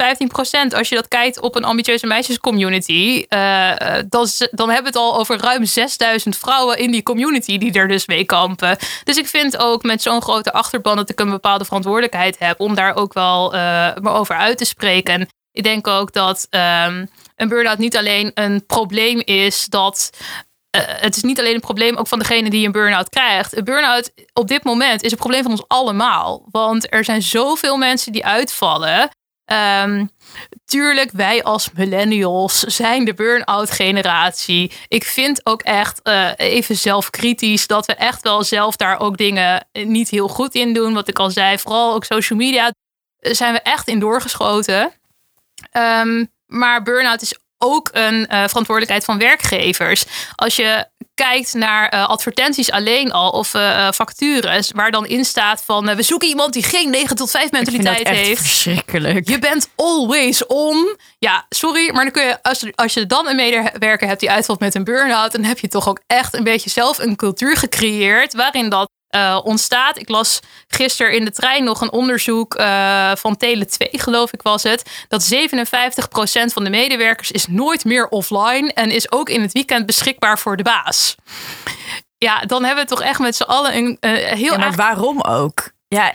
als je dat kijkt op een ambitieuze meisjescommunity, uh, dan, dan hebben we het al over ruim 6000 vrouwen in die community die er dus mee kampen. Dus ik vind ook met zo'n grote achterban dat ik een bepaalde verantwoordelijkheid heb om daar ook wel uh, me over uit te spreken. En ik denk ook dat um, een burn-out niet alleen een probleem is dat het is niet alleen een probleem ook van degene die een burn-out krijgt. Een burn-out op dit moment is een probleem van ons allemaal. Want er zijn zoveel mensen die uitvallen. Um, tuurlijk, wij als millennials zijn de burn-out generatie. Ik vind ook echt uh, even zelfkritisch dat we echt wel zelf daar ook dingen niet heel goed in doen. Wat ik al zei, vooral ook social media zijn we echt in doorgeschoten. Um, maar burn-out is ook een uh, verantwoordelijkheid van werkgevers. Als je kijkt naar uh, advertenties alleen al of uh, vacatures, waar dan in staat van we zoeken iemand die geen 9 tot 5 mentaliteit heeft. Verschrikkelijk. Je bent always on. Ja, sorry, maar dan kun je, als, als je dan een medewerker hebt die uitvalt met een burn-out, dan heb je toch ook echt een beetje zelf een cultuur gecreëerd waarin dat uh, ontstaat. Ik las gisteren in de trein nog een onderzoek uh, van Tele 2, geloof ik was het. Dat 57% van de medewerkers is nooit meer offline en is ook in het weekend beschikbaar voor de baas. Ja, dan hebben we toch echt met z'n allen een uh, heel ja, maar waarom ook? Ja,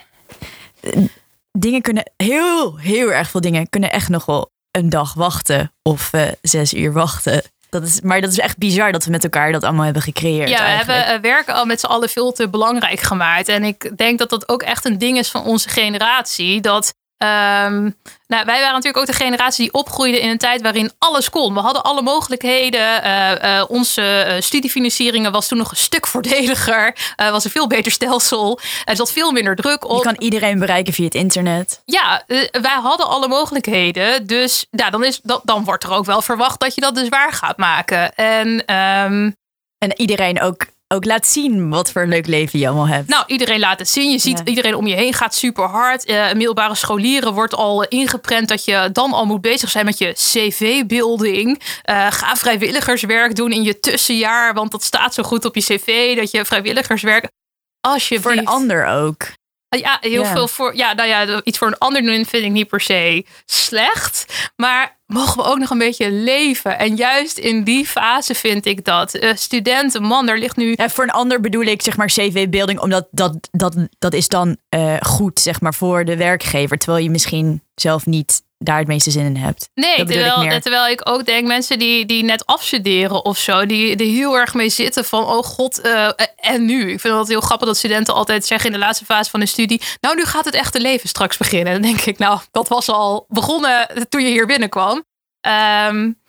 dingen kunnen heel, heel erg veel dingen kunnen echt nog wel een dag wachten of zes uur wachten. Dat is, maar dat is echt bizar dat we met elkaar dat allemaal hebben gecreëerd. Ja, we hebben werken al met z'n allen veel te belangrijk gemaakt. En ik denk dat dat ook echt een ding is van onze generatie. Dat Ehm, nou, wij waren natuurlijk ook de generatie die opgroeide in een tijd waarin alles kon. We hadden alle mogelijkheden. Uh, uh, onze uh, studiefinancieringen was toen nog een stuk voordeliger. was een veel beter stelsel. Er zat veel minder druk op. Je kan iedereen bereiken via het internet. Ja, wij hadden alle mogelijkheden. Dus ja, dan, is, dan, dan wordt er ook wel verwacht dat je dat dus waar gaat maken. En, um... en iedereen ook ook laat zien wat voor een leuk leven je allemaal hebt. Nou, iedereen laat het zien. Je ziet iedereen om je heen gaat super hard. Uh, middelbare scholieren wordt al ingeprent dat je dan al moet bezig zijn met je cv-building. Uh, ga vrijwilligerswerk doen in je tussenjaar, want dat staat zo goed op je cv dat je vrijwilligerswerk. Als je voor een ander ook. Ja, heel veel voor. Ja, nou ja, iets voor een ander doen vind ik niet per se slecht. Maar mogen we ook nog een beetje leven? En juist in die fase vind ik dat. Uh, studenten, man, er ligt nu. Ja, voor een ander bedoel ik zeg maar CV-beelding, omdat dat, dat, dat is dan uh, goed, zeg maar, voor de werkgever. Terwijl je misschien zelf niet daar het meeste zin in hebt. Nee, terwijl ik, terwijl ik ook denk, mensen die, die net afstuderen of zo, die er heel erg mee zitten van, oh god, uh, en nu? Ik vind het heel grappig dat studenten altijd zeggen in de laatste fase van de studie, nou nu gaat het echte leven straks beginnen. En dan denk ik, nou, dat was al begonnen toen je hier binnenkwam. Um,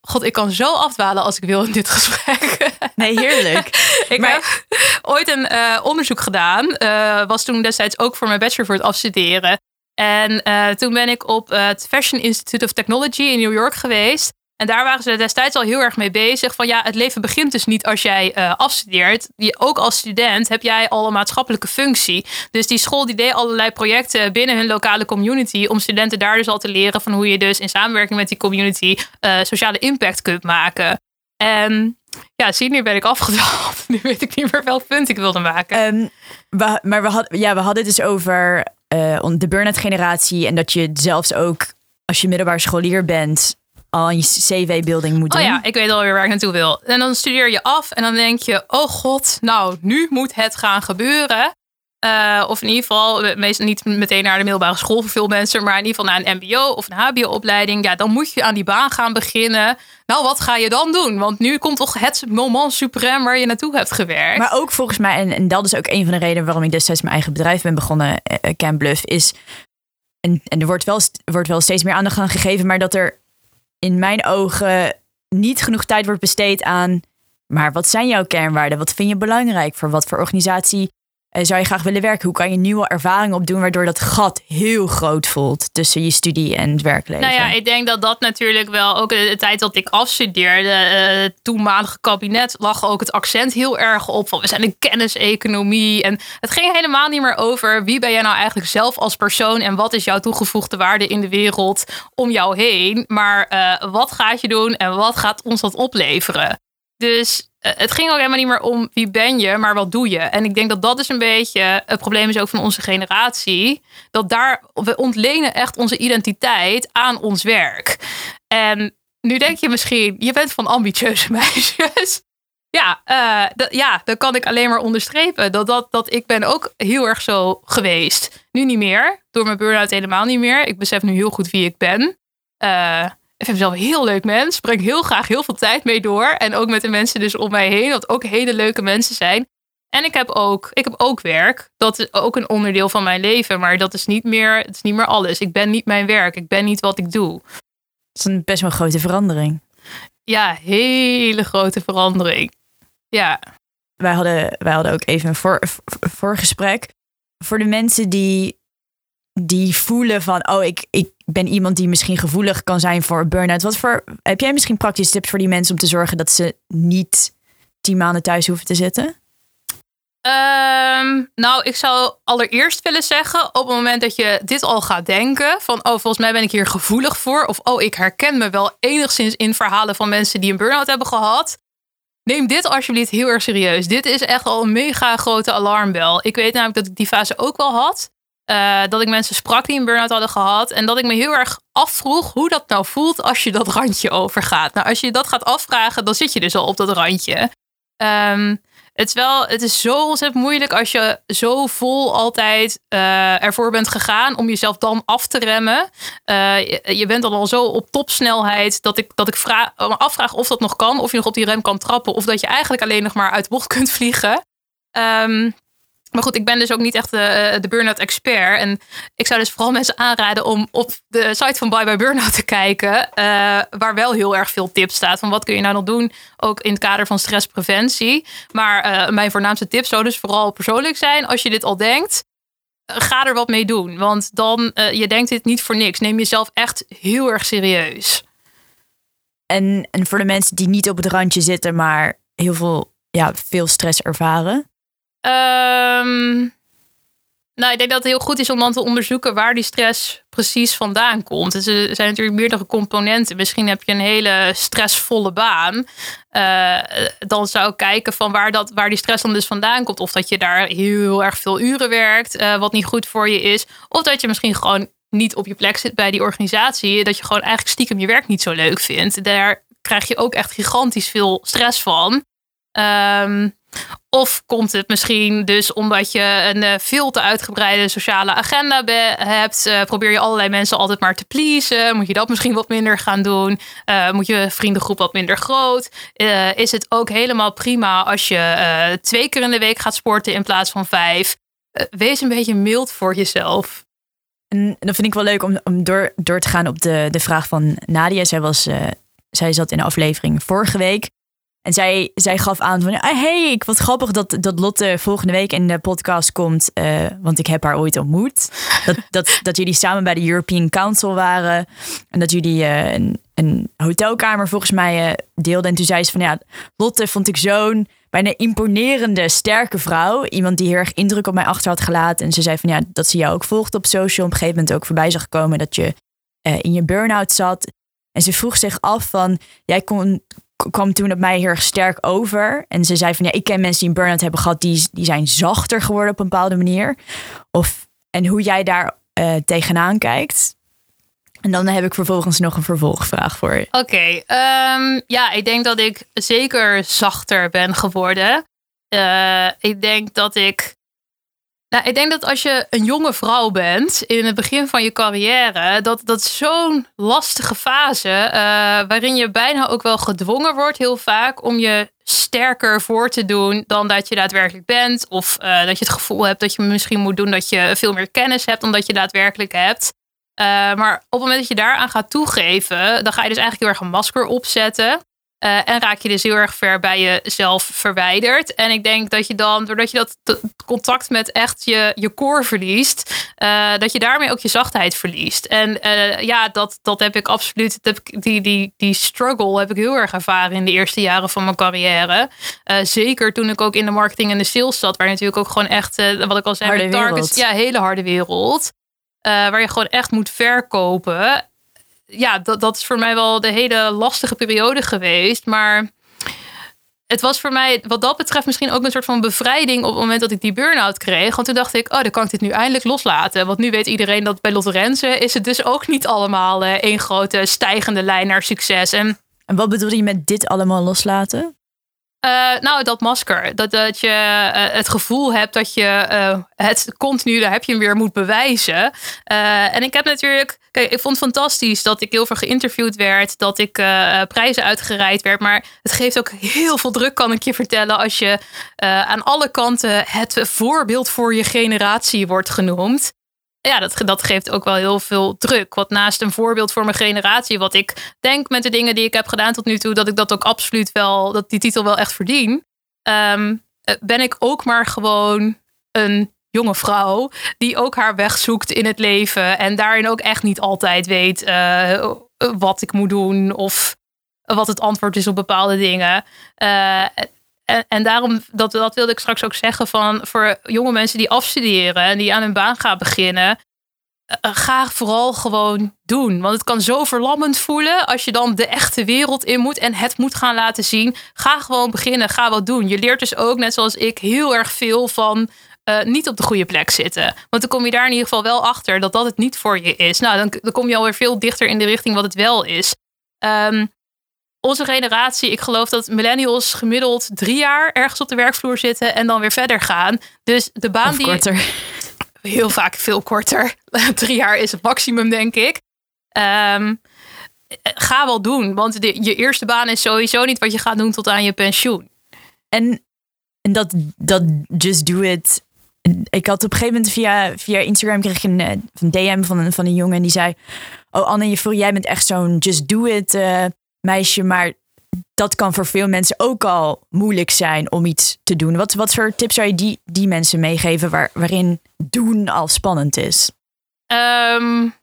God, ik kan zo afdwalen als ik wil in dit gesprek. Nee, heerlijk. ik maar... heb ooit een uh, onderzoek gedaan. Uh, was toen destijds ook voor mijn bachelor voor het afstuderen. En uh, toen ben ik op het Fashion Institute of Technology in New York geweest. En daar waren ze destijds al heel erg mee bezig. Van ja, het leven begint dus niet als jij uh, afstudeert. Je, ook als student heb jij al een maatschappelijke functie. Dus die school die deed allerlei projecten binnen hun lokale community. Om studenten daar dus al te leren van hoe je dus in samenwerking met die community uh, sociale impact kunt maken. En ja, zie, nu ben ik afgedwaald. Nu weet ik niet meer welk punt ik wilde maken. We, maar we, had, ja, we hadden het dus over uh, de burn-out generatie. En dat je zelfs ook als je middelbaar scholier bent al je CV-building moet doen. Oh ja, ik weet alweer waar ik naartoe wil. En dan studeer je af en dan denk je, oh god, nou, nu moet het gaan gebeuren. Uh, of in ieder geval, meestal niet meteen naar de middelbare school voor veel mensen, maar in ieder geval naar een MBO of een HBO-opleiding. Ja, dan moet je aan die baan gaan beginnen. Nou, wat ga je dan doen? Want nu komt toch het moment supreme waar je naartoe hebt gewerkt. Maar ook volgens mij, en, en dat is ook een van de redenen waarom ik destijds mijn eigen bedrijf ben begonnen, uh, Camp Bluff, is. En, en er wordt wel, wordt wel steeds meer aandacht aan gegeven, maar dat er in mijn ogen niet genoeg tijd wordt besteed aan. Maar wat zijn jouw kernwaarden? Wat vind je belangrijk? Voor wat voor organisatie zou je graag willen werken? Hoe kan je nieuwe ervaringen opdoen waardoor dat gat heel groot voelt tussen je studie en het werkleven? Nou ja, ik denk dat dat natuurlijk wel ook de, tijd dat ik afstudeerde, uh, het toenmalige kabinet lag ook het accent heel erg op van we zijn een kenniseconomie en het ging helemaal niet meer over wie ben jij nou eigenlijk zelf als persoon en wat is jouw toegevoegde waarde in de wereld om jou heen, maar uh, wat gaat je doen en wat gaat ons dat opleveren? Dus eh, het ging ook helemaal niet meer om wie ben je, maar wat doe je. En ik denk dat dat is een beetje het probleem is ook van onze generatie. Dat daar, we ontlenen echt onze identiteit aan ons werk. En nu denk je misschien, je bent van ambitieuze meisjes. Ja, uh, ja, dat kan ik alleen maar onderstrepen. Dat, dat, dat ik ben ook heel erg zo geweest. Nu niet meer. Door mijn burn-out helemaal niet meer. Ik besef nu heel goed wie ik ben. Uh, ik vind mezelf een heel leuk mens. Breng heel graag heel veel tijd mee door. En ook met de mensen dus om mij heen. Dat ook hele leuke mensen zijn. En ik heb ook, ik heb ook werk. Dat is ook een onderdeel van mijn leven. Maar dat is niet meer, het is niet meer alles. Ik ben niet mijn werk. Ik ben niet wat ik doe. Dat is een best wel een grote verandering. Ja, hele grote verandering. Ja. Wij hadden, wij hadden ook even een voor, voorgesprek. Voor de mensen die die voelen van, oh, ik, ik ben iemand die misschien gevoelig kan zijn voor burn-out. Wat voor, heb jij misschien praktische tips voor die mensen om te zorgen dat ze niet tien maanden thuis hoeven te zitten? Um, nou, ik zou allereerst willen zeggen, op het moment dat je dit al gaat denken, van oh, volgens mij ben ik hier gevoelig voor, of oh, ik herken me wel enigszins in verhalen van mensen die een burn-out hebben gehad. Neem dit alsjeblieft heel erg serieus. Dit is echt al een mega grote alarmbel. Ik weet namelijk dat ik die fase ook wel had. Uh, dat ik mensen sprak die een burn-out hadden gehad. En dat ik me heel erg afvroeg hoe dat nou voelt als je dat randje overgaat. Nou, als je dat gaat afvragen, dan zit je dus al op dat randje. Um, het, is wel, het is zo ontzettend moeilijk als je zo vol altijd uh, ervoor bent gegaan om jezelf dan af te remmen. Uh, je, bent dan al zo op topsnelheid dat ik, dat ik vraag, me afvraag of dat nog kan. Of je nog op die rem kan trappen. Of dat je eigenlijk alleen nog maar uit bocht kunt vliegen. Um, Maar goed, ik ben dus ook niet echt de, de burn-out expert. En ik zou dus vooral mensen aanraden om op de site van Bye Bye Burnout te kijken. Uh, waar wel heel erg veel tips staat. Van wat kun je nou nog doen, ook in het kader van stresspreventie. Maar uh, mijn voornaamste tip zou dus vooral persoonlijk zijn. Als je dit al denkt, ga er wat mee doen. Want dan, uh, je denkt dit niet voor niks. Neem jezelf echt heel erg serieus. En, en voor de mensen die niet op het randje zitten, maar heel veel, ja, veel stress ervaren? Um, nou, ik denk dat het heel goed is om dan te onderzoeken waar die stress precies vandaan komt. Dus er zijn natuurlijk meerdere componenten. Misschien heb je een hele stressvolle baan. Uh, dan zou ik kijken van waar, dat, waar die stress dan dus vandaan komt. Of dat je daar heel erg veel uren werkt, uh, wat niet goed voor je is. Of dat je misschien gewoon niet op je plek zit bij die organisatie. Dat je gewoon eigenlijk stiekem je werk niet zo leuk vindt. Daar krijg je ook echt gigantisch veel stress van. Um, of komt het misschien dus omdat je een uh, veel te uitgebreide sociale agenda hebt? Uh, probeer je allerlei mensen altijd maar te pleasen? Moet je dat misschien wat minder gaan doen? Uh, moet je vriendengroep wat minder groot? is het ook helemaal prima als je twee keer in de week gaat sporten in plaats van vijf? wees een beetje mild voor jezelf. En dat vind ik wel leuk om, om door, door te gaan op de, de vraag van Nadia. Zij, was, zij zat in de aflevering vorige week. En zij, zij gaf aan van, ah, hey, ik wat grappig dat, dat Lotte volgende week in de podcast komt. Uh, want ik heb haar ooit ontmoet. Dat, dat, dat jullie samen bij de European Council waren. En dat jullie uh, een, een hotelkamer volgens mij uh, deelden. En toen zei ze van, ja, Lotte vond ik zo'n bijna imponerende, sterke vrouw. Iemand die heel erg indruk op mij achter had gelaten. En ze zei van, ja, dat ze jou ook volgde op social. Op een gegeven moment ook voorbij zag komen dat je in je burn-out zat. En ze vroeg zich af van, jij kon, kwam toen op mij heel erg sterk over. En ze zei van ja, ik ken mensen die een burn-out hebben gehad, die, die zijn zachter geworden op een bepaalde manier. Of, en hoe jij daar uh, tegenaan kijkt. En dan heb ik vervolgens nog een vervolgvraag voor je. Oké, um, ja, ik denk dat ik zeker zachter ben geworden. Uh, ik denk dat ik nou, ik denk dat als je een jonge vrouw bent in het begin van je carrière, dat dat zo'n lastige fase, uh, waarin je bijna ook wel gedwongen wordt, heel vaak, om je sterker voor te doen dan dat je daadwerkelijk bent. Of uh, dat je het gevoel hebt dat je misschien moet doen dat je veel meer kennis hebt dan dat je daadwerkelijk hebt. Uh, maar op het moment dat je daaraan gaat toegeven, dan ga je dus eigenlijk heel erg een masker opzetten. Uh, en raak je dus heel erg ver bij jezelf verwijderd. En ik denk dat je dan, doordat je dat contact met echt je, je core verliest, uh, dat je daarmee ook je zachtheid verliest. En uh, ja, dat, dat heb ik absoluut, heb ik, die, die, die struggle heb ik heel erg ervaren in de eerste jaren van mijn carrière. zeker toen ik ook in de marketing en de sales zat, waar je natuurlijk ook gewoon echt, wat ik al zei, harde targets, wereld. ja, hele harde wereld. waar je gewoon echt moet verkopen ja, dat, dat is voor mij wel de hele lastige periode geweest. Maar het was voor mij wat dat betreft misschien ook een soort van bevrijding op het moment dat ik die burn-out kreeg. Want toen dacht ik, oh, dan kan ik dit nu eindelijk loslaten. Want nu weet iedereen dat bij Lotte Renze is het dus ook niet allemaal uh, één grote stijgende lijn naar succes. En, en wat bedoel je met dit allemaal loslaten? Uh, nou, dat masker. Dat, dat je uh, het gevoel hebt dat je uh, het continu, daar heb je weer, moet bewijzen. en ik heb natuurlijk, kijk, ik vond het fantastisch dat ik heel veel geïnterviewd werd, dat ik prijzen uitgereikt werd. Maar het geeft ook heel veel druk, kan ik je vertellen, als je aan alle kanten het voorbeeld voor je generatie wordt genoemd ja, dat, dat geeft ook wel heel veel druk. Wat naast een voorbeeld voor mijn generatie, wat ik denk met de dingen die ik heb gedaan tot nu toe, dat ik dat ook absoluut wel, dat die titel wel echt verdien. Um, ben ik ook maar gewoon een jonge vrouw die ook haar weg zoekt in het leven en daarin ook echt niet altijd weet uh, wat ik moet doen of wat het antwoord is op bepaalde dingen. Uh, en, en, daarom, dat, dat wilde ik straks ook zeggen, van voor jonge mensen die afstuderen en die aan hun baan gaan beginnen, uh, ga vooral gewoon doen. Want het kan zo verlammend voelen als je dan de echte wereld in moet en het moet gaan laten zien. Ga gewoon beginnen, ga wat doen. Je leert dus ook, net zoals ik, heel erg veel van uh, niet op de goede plek zitten. Want dan kom je daar in ieder geval wel achter dat dat het niet voor je is. Nou, dan, dan kom je alweer veel dichter in de richting wat het wel is. Um, onze generatie, ik geloof dat millennials gemiddeld drie jaar ergens op de werkvloer zitten en dan weer verder gaan. Dus de baan of die. Korter. Heel vaak veel korter. drie jaar is het maximum, denk ik. Um, ga wel doen, want de, je eerste baan is sowieso niet wat je gaat doen tot aan je pensioen. En, en dat, dat just do it ik had op een gegeven moment via, via Instagram kreeg ik een, eh, een DM van een, van een jongen en die zei: Oh Anne, jij bent echt zo'n just do it uh, meisje, maar dat kan voor veel mensen ook al moeilijk zijn om iets te doen. Wat, wat voor tips zou je die, die mensen meegeven waar, waarin doen al spannend is? Um,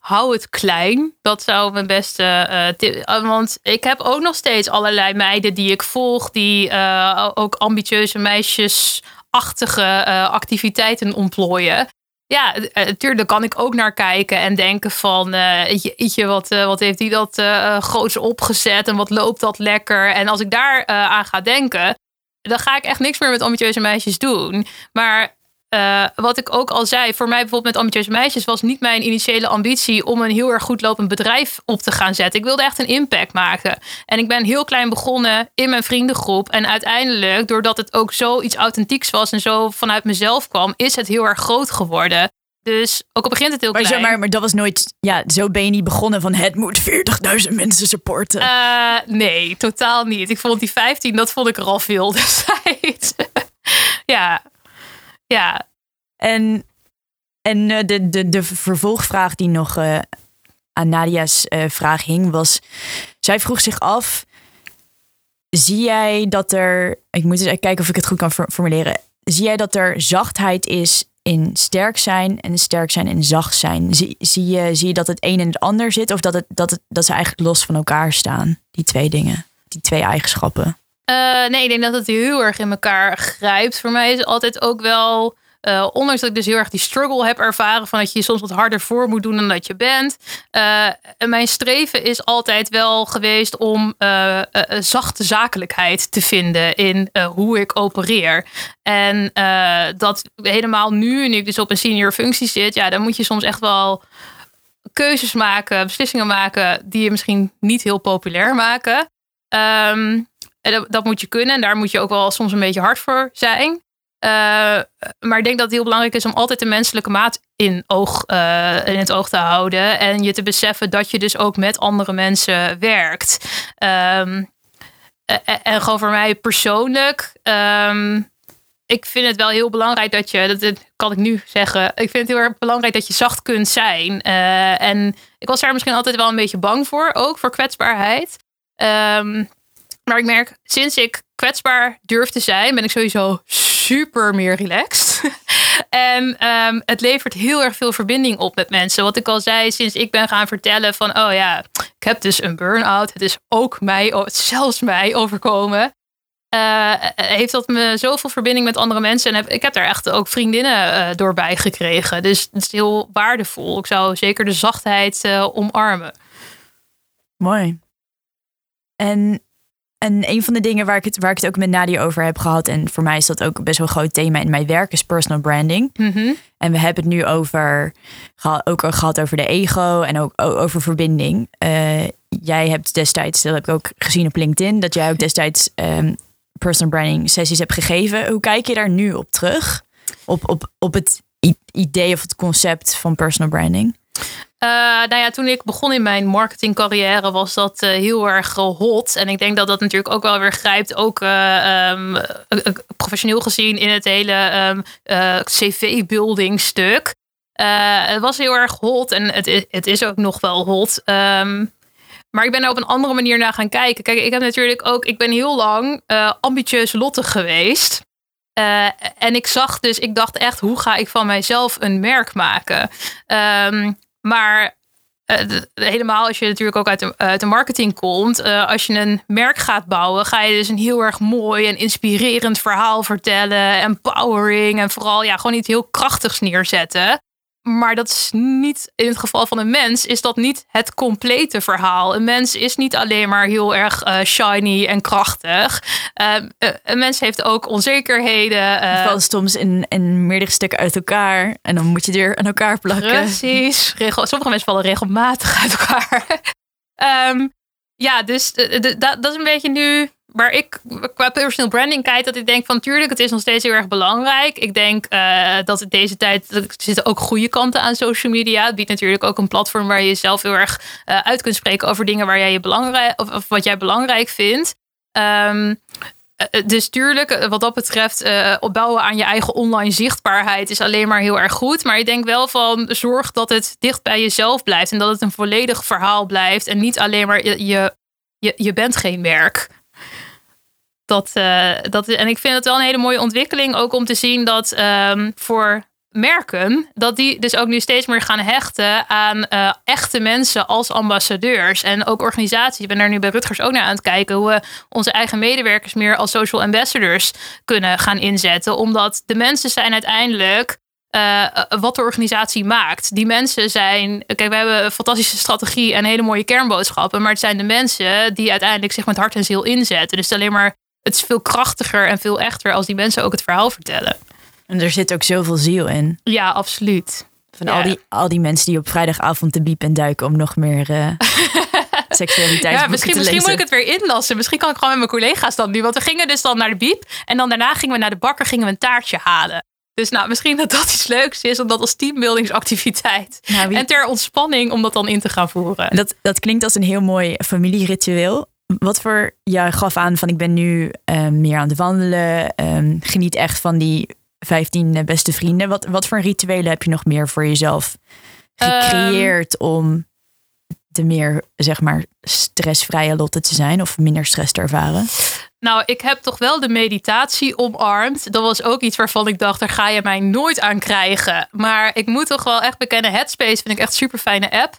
hou het klein. Dat zou mijn beste uh, tip. Want ik heb ook nog steeds allerlei meiden die ik volg, die uh, ook ambitieuze meisjesachtige uh, activiteiten ontplooien. Ja, natuurlijk kan ik ook naar kijken en denken van, je, wat, wat heeft die dat groots opgezet en wat loopt dat lekker. En als ik daar aan ga denken, dan ga ik echt niks meer met ambitieuze meisjes doen. Maar uh, wat ik ook al zei, voor mij bijvoorbeeld met ambitieuze meisjes was niet mijn initiële ambitie om een heel erg goed lopend bedrijf op te gaan zetten. Ik wilde echt een impact maken. En ik ben heel klein begonnen in mijn vriendengroep. En uiteindelijk, doordat het ook zoiets authentieks was en zo vanuit mezelf kwam, is het heel erg groot geworden. Dus ook al begint het heel maar klein. Maar, maar dat was nooit, ja, zo ben je niet begonnen van het moet 40.000 mensen supporten. Uh, nee, totaal niet. Ik vond die 15, dat vond ik er al veel destijds. ja, ja. En, en eh, de, de, de vervolgvraag die nog uh, aan Nadia's uh, vraag hing was... Zij vroeg zich af, zie jij dat er... Ik moet eens kijken of ik het goed kan formuleren. Zie jij dat er zachtheid is in sterk zijn en sterk zijn in zacht zijn? Zie, zie, je, zie je dat het een en het ander zit? Of dat, het, dat, het, dat ze eigenlijk los van elkaar staan, die twee dingen? Die twee eigenschappen? Uh, nee, ik denk dat het heel erg in elkaar grijpt. Voor mij is altijd ook wel. Uh, ondanks dat ik dus heel erg die struggle heb ervaren van dat je je soms wat harder voor moet doen dan dat je bent. Uh, mijn streven is altijd wel geweest om zachte zakelijkheid te vinden in hoe ik opereer. En dat helemaal nu, nu ik dus op een senior functie zit, ja, dan moet je soms echt wel keuzes maken, beslissingen maken die je misschien niet heel populair maken. Um, dat, dat, moet je kunnen en daar moet je ook wel soms een beetje hard voor zijn. Uh, maar ik denk dat het heel belangrijk is om altijd de menselijke maat in, oog, uh, in het oog te houden. En je te beseffen dat je dus ook met andere mensen werkt. Um, en gewoon voor mij persoonlijk. Um, ik vind het wel heel belangrijk dat je, dat kan ik nu zeggen, ik vind het heel erg belangrijk dat je zacht kunt zijn. En ik was daar misschien altijd wel een beetje bang voor, ook voor kwetsbaarheid. Um, maar ik merk, sinds ik kwetsbaar durf te zijn, ben ik sowieso super meer relaxed. en um, het levert heel erg veel verbinding op met mensen. Wat ik al zei, sinds ik ben gaan vertellen van, oh ja, ik heb dus een burn-out. Het is ook mij, zelfs mij overkomen. Uh, heeft dat me zoveel verbinding met andere mensen. En ik heb daar echt ook vriendinnen uh, door bij gekregen. Dus het is heel waardevol. Ik zou zeker de zachtheid uh, omarmen. Mooi. En en een van de dingen waar ik, het, waar ik het ook met Nadia over heb gehad, en voor mij is dat ook best wel een groot thema in mijn werk, is personal branding. Mm-hmm. En we hebben het nu over, ook al gehad over de ego en ook over verbinding. Uh, jij hebt destijds, dat heb ik ook gezien op LinkedIn, dat jij ook destijds um, personal branding sessies hebt gegeven. Hoe kijk je daar nu op terug? Op, op, op het idee of het concept van personal branding? Uh, nou ja, toen ik begon in mijn marketingcarrière was dat uh, heel erg hot. En ik denk dat dat natuurlijk ook wel weer grijpt, ook um, professioneel gezien in het hele um, CV-building stuk. het was heel erg hot en het is, het is ook nog wel hot. Um, maar ik ben er op een andere manier naar gaan kijken. Kijk, ik heb natuurlijk ook, ik ben heel lang ambitieus Lotte geweest. en ik zag dus, ik dacht echt, hoe ga ik van mijzelf een merk maken? Um, maar uh, helemaal als je natuurlijk ook uit de, uit de marketing komt. Uh, als je een merk gaat bouwen, ga je dus een heel erg mooi en inspirerend verhaal vertellen. Empowering en vooral ja, gewoon iets heel krachtigs neerzetten. Maar dat is niet, in het geval van een mens, is dat niet het complete verhaal. Een mens is niet alleen maar heel erg uh, shiny en krachtig. Uh, een mens heeft ook onzekerheden. Uh, het valt soms in, in meerdere stukken uit elkaar. En dan moet je die er aan elkaar plakken. Precies. Regel, sommige mensen vallen regelmatig uit elkaar. um, ja, dus dat is een beetje nu waar ik qua personal branding kijk, dat ik denk van tuurlijk, het is nog steeds heel erg belangrijk. Ik denk uh, dat in deze tijd er zitten ook goede kanten aan social media. Het biedt natuurlijk ook een platform waar je jezelf heel erg uh, uit kunt spreken over dingen waar jij je belangrijk of, wat jij belangrijk vindt. Um, dus tuurlijk, wat dat betreft, uh, opbouwen aan je eigen online zichtbaarheid is alleen maar heel erg goed. Maar ik denk wel van zorg dat het dicht bij jezelf blijft en dat het een volledig verhaal blijft. En niet alleen maar je, je, je bent geen werk. Dat, uh, dat, en ik vind het wel een hele mooie ontwikkeling ook om te zien dat um, voor merken, dat die dus ook nu steeds meer gaan hechten aan uh, echte mensen als ambassadeurs. En ook organisaties. Ik ben daar nu bij Rutgers ook naar aan het kijken hoe we onze eigen medewerkers meer als social ambassadors kunnen gaan inzetten. Omdat de mensen zijn uiteindelijk wat de organisatie maakt. Die mensen zijn. Kijk, we hebben een fantastische strategie en hele mooie kernboodschappen. Maar het zijn de mensen die uiteindelijk zich met hart en ziel inzetten. Dus alleen maar. Het is veel krachtiger en veel echter als die mensen ook het verhaal vertellen. En er zit ook zoveel ziel in. Ja, absoluut. Van al, die, al die mensen die op vrijdagavond de biep en duiken om nog meer uh, seksualiteit ja, misschien, misschien moet ik het weer inlassen. Misschien kan ik gewoon met mijn collega's dan nu. Want we gingen dus dan naar de biep. En dan daarna gingen we naar de bakker gingen we een taartje halen. Dus nou, misschien dat dat iets leuks is, om dat als teambuildingsactiviteit. Nou, En ter ontspanning om dat dan in te gaan voeren. Dat, dat klinkt als een heel mooi familieritueel. Wat voor, je gaf aan van ik ben nu uh, meer aan het wandelen. Um, geniet echt van die 15 beste vrienden. Wat, wat voor rituelen heb je nog meer voor jezelf gecreëerd um, om de meer, zeg maar, stressvrije Lotte te zijn of minder stress te ervaren? Nou, ik heb toch wel de meditatie omarmd. Dat was ook iets waarvan ik dacht, daar ga je mij nooit aan krijgen. Maar ik moet toch wel echt bekennen, Headspace vind ik echt super fijne app.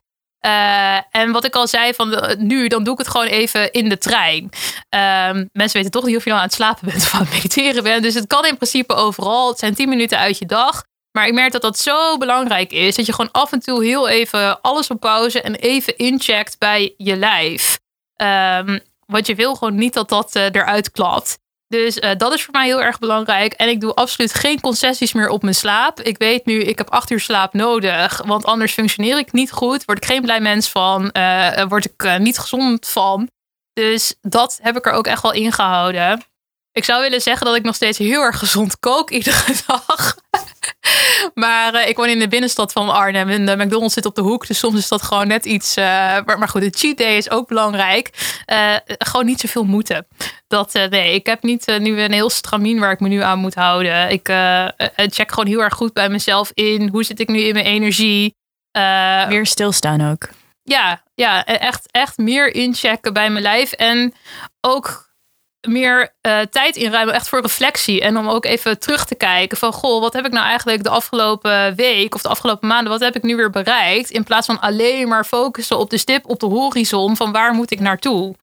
Uh, en wat ik al zei van nu, dan doe ik het gewoon even in de trein. Uh, mensen weten toch niet of je nou aan het slapen bent of aan het mediteren bent. Dus het kan in principe overal. Het zijn 10 minuten uit je dag. Maar ik merk dat dat zo belangrijk is. Dat je gewoon af en toe heel even alles op pauze en even incheckt bij je lijf. Um, want je wil gewoon niet dat dat uh, eruit klapt. Dus uh, dat is voor mij heel erg belangrijk. En ik doe absoluut geen concessies meer op mijn slaap. Ik weet nu, ik heb acht uur slaap nodig. Want anders functioneer ik niet goed. Word ik geen blij mens van. Uh, word ik niet gezond van. Dus dat heb ik er ook echt wel ingehouden. Ik zou willen zeggen dat ik nog steeds heel erg gezond kook iedere dag. maar uh, ik woon in de binnenstad van Arnhem en de McDonald's zit op de hoek. Dus soms is dat gewoon net iets. Uh, maar, maar, goed, de cheat day is ook belangrijk. Uh, gewoon niet zoveel moeten. Dat, nee, ik heb niet nu een heel stramien waar ik me nu aan moet houden. Ik check gewoon heel erg goed bij mezelf in. Hoe zit ik nu in mijn energie? Meer stilstaan ook. Ja, ja, echt, echt meer inchecken bij mijn lijf. En ook meer uh, tijd inruimen, echt voor reflectie. En om ook even terug te kijken van, goh, wat heb ik nou eigenlijk de afgelopen week of de afgelopen maanden, wat heb ik nu weer bereikt? In plaats van alleen maar focussen op de stip op de horizon van waar moet ik naartoe?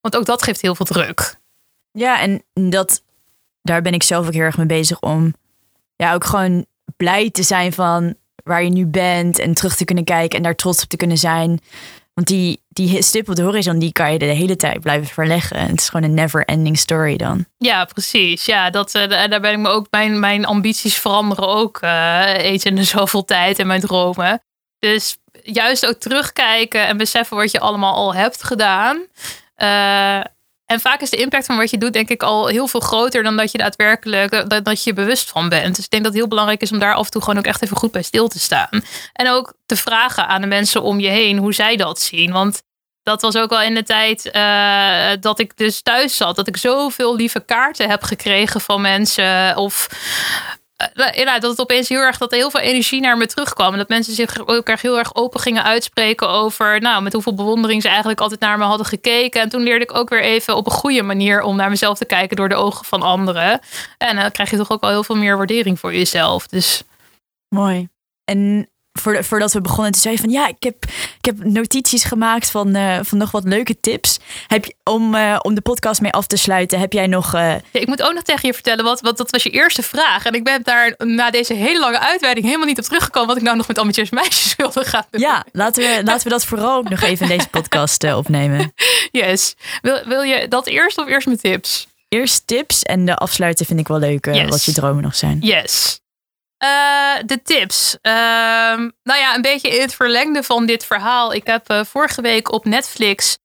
Want ook dat geeft heel veel druk. Ja, en dat, daar ben ik zelf ook heel erg mee bezig om ja, ook gewoon blij te zijn van waar je nu bent en terug te kunnen kijken en daar trots op te kunnen zijn. Want die, die stip op de horizon, die kan je de hele tijd blijven verleggen. Het is gewoon een never-ending story dan. Ja, precies. Ja, dat, uh, daar ben ik me ook, mijn, mijn ambities veranderen ook uh, in de zoveel tijd en mijn dromen. Dus juist ook terugkijken en beseffen wat je allemaal al hebt gedaan. Uh, en vaak is de impact van wat je doet, denk ik, al heel veel groter dan dat je daadwerkelijk dat, dat je bewust van bent. Dus ik denk dat het heel belangrijk is om daar af en toe gewoon ook echt even goed bij stil te staan. En ook te vragen aan de mensen om je heen hoe zij dat zien. Want dat was ook al in de tijd uh, dat ik dus thuis zat. Dat ik zoveel lieve kaarten heb gekregen van mensen. Of ja, dat het opeens heel erg dat er heel veel energie naar me terugkwam. En dat mensen zich ook heel erg open gingen uitspreken over nou, met hoeveel bewondering ze eigenlijk altijd naar me hadden gekeken. En toen leerde ik ook weer even op een goede manier om naar mezelf te kijken door de ogen van anderen. En dan krijg je toch ook al heel veel meer waardering voor jezelf. Dus mooi. En voordat we begonnen, toen zei je van ja, ik heb, ik heb notities gemaakt van, uh, van nog wat leuke tips. Heb je, om, uh, om de podcast mee af te sluiten, heb jij nog. Uh... Ja, ik moet ook nog tegen je vertellen, wat, wat dat was je eerste vraag. En ik ben daar na deze hele lange uitweiding helemaal niet op teruggekomen wat ik nou nog met ambitieuze meisjes wilde gaan doen. Ja, laten we, laten we dat vooral ook nog even in deze podcast opnemen. Yes. Wil, wil je dat eerst of eerst mijn tips? Eerst tips en de afsluiten vind ik wel leuk, yes. wat je dromen nog zijn. Yes. Uh, de tips. Uh, nou ja, een beetje in het verlengde van dit verhaal. Ik heb uh, vorige week op Netflix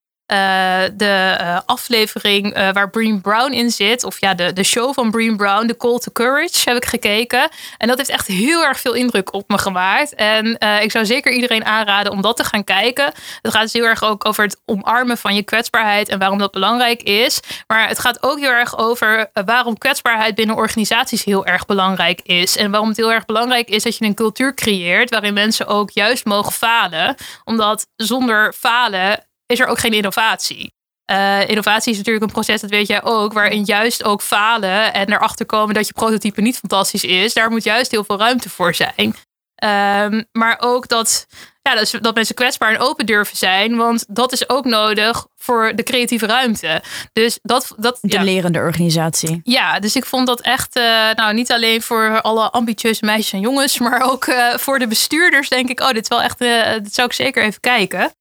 de aflevering waar Bream Brown in zit. Of ja, de, de show van Bream Brown, The Call to Courage, heb ik gekeken. En dat heeft echt heel erg veel indruk op me gemaakt. En ik zou zeker iedereen aanraden om dat te gaan kijken. Het gaat dus heel erg ook over het omarmen van je kwetsbaarheid en waarom dat belangrijk is. Maar het gaat ook heel erg over waarom kwetsbaarheid binnen organisaties heel erg belangrijk is. En waarom het heel erg belangrijk is dat je een cultuur creëert waarin mensen ook juist mogen falen. Omdat zonder falen is er ook geen innovatie. Uh, innovatie is natuurlijk een proces, dat weet jij ook, waarin juist ook falen en erachter komen dat je prototype niet fantastisch is. Daar moet juist heel veel ruimte voor zijn. Um, maar ook dat ja, dat, dat mensen kwetsbaar en open durven zijn. Want dat is ook nodig voor de creatieve ruimte. Dus dat, dat, de lerende organisatie. Ja, dus ik vond dat echt, uh, nou niet alleen voor alle ambitieuze meisjes en jongens, maar ook uh, voor de bestuurders denk ik, oh, dit is wel echt, dit zou ik zeker even kijken.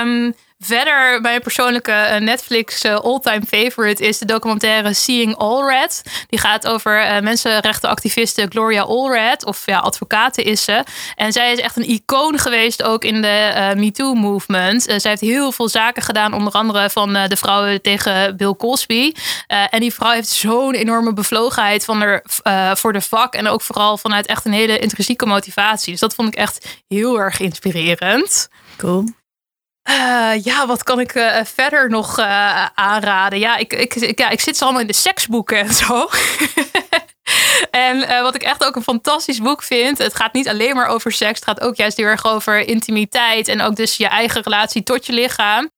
Um, Verder, mijn persoonlijke eh, Netflix uh, all-time favorite is de documentaire Seeing Allred. Die gaat over uh, mensenrechtenactiviste Gloria Allred, of ja, advocaten is ze. En zij is echt een icoon geweest ook in de uh, MeToo-movement. zij heeft heel veel zaken gedaan, onder andere van de vrouwen tegen Bill Cosby. en die vrouw heeft zo'n enorme bevlogenheid van er, voor de vak en ook vooral vanuit echt een hele intrinsieke motivatie. Dus dat vond ik echt heel erg inspirerend. Cool. Uh, ja, wat kan ik uh, verder nog uh, aanraden? Ja ik, ik, ja, ik zit zo allemaal in de seksboeken en zo. en wat ik echt ook een fantastisch boek vind. Het gaat niet alleen maar over seks. Het gaat ook juist heel erg over intimiteit. En ook dus je eigen relatie tot je lichaam.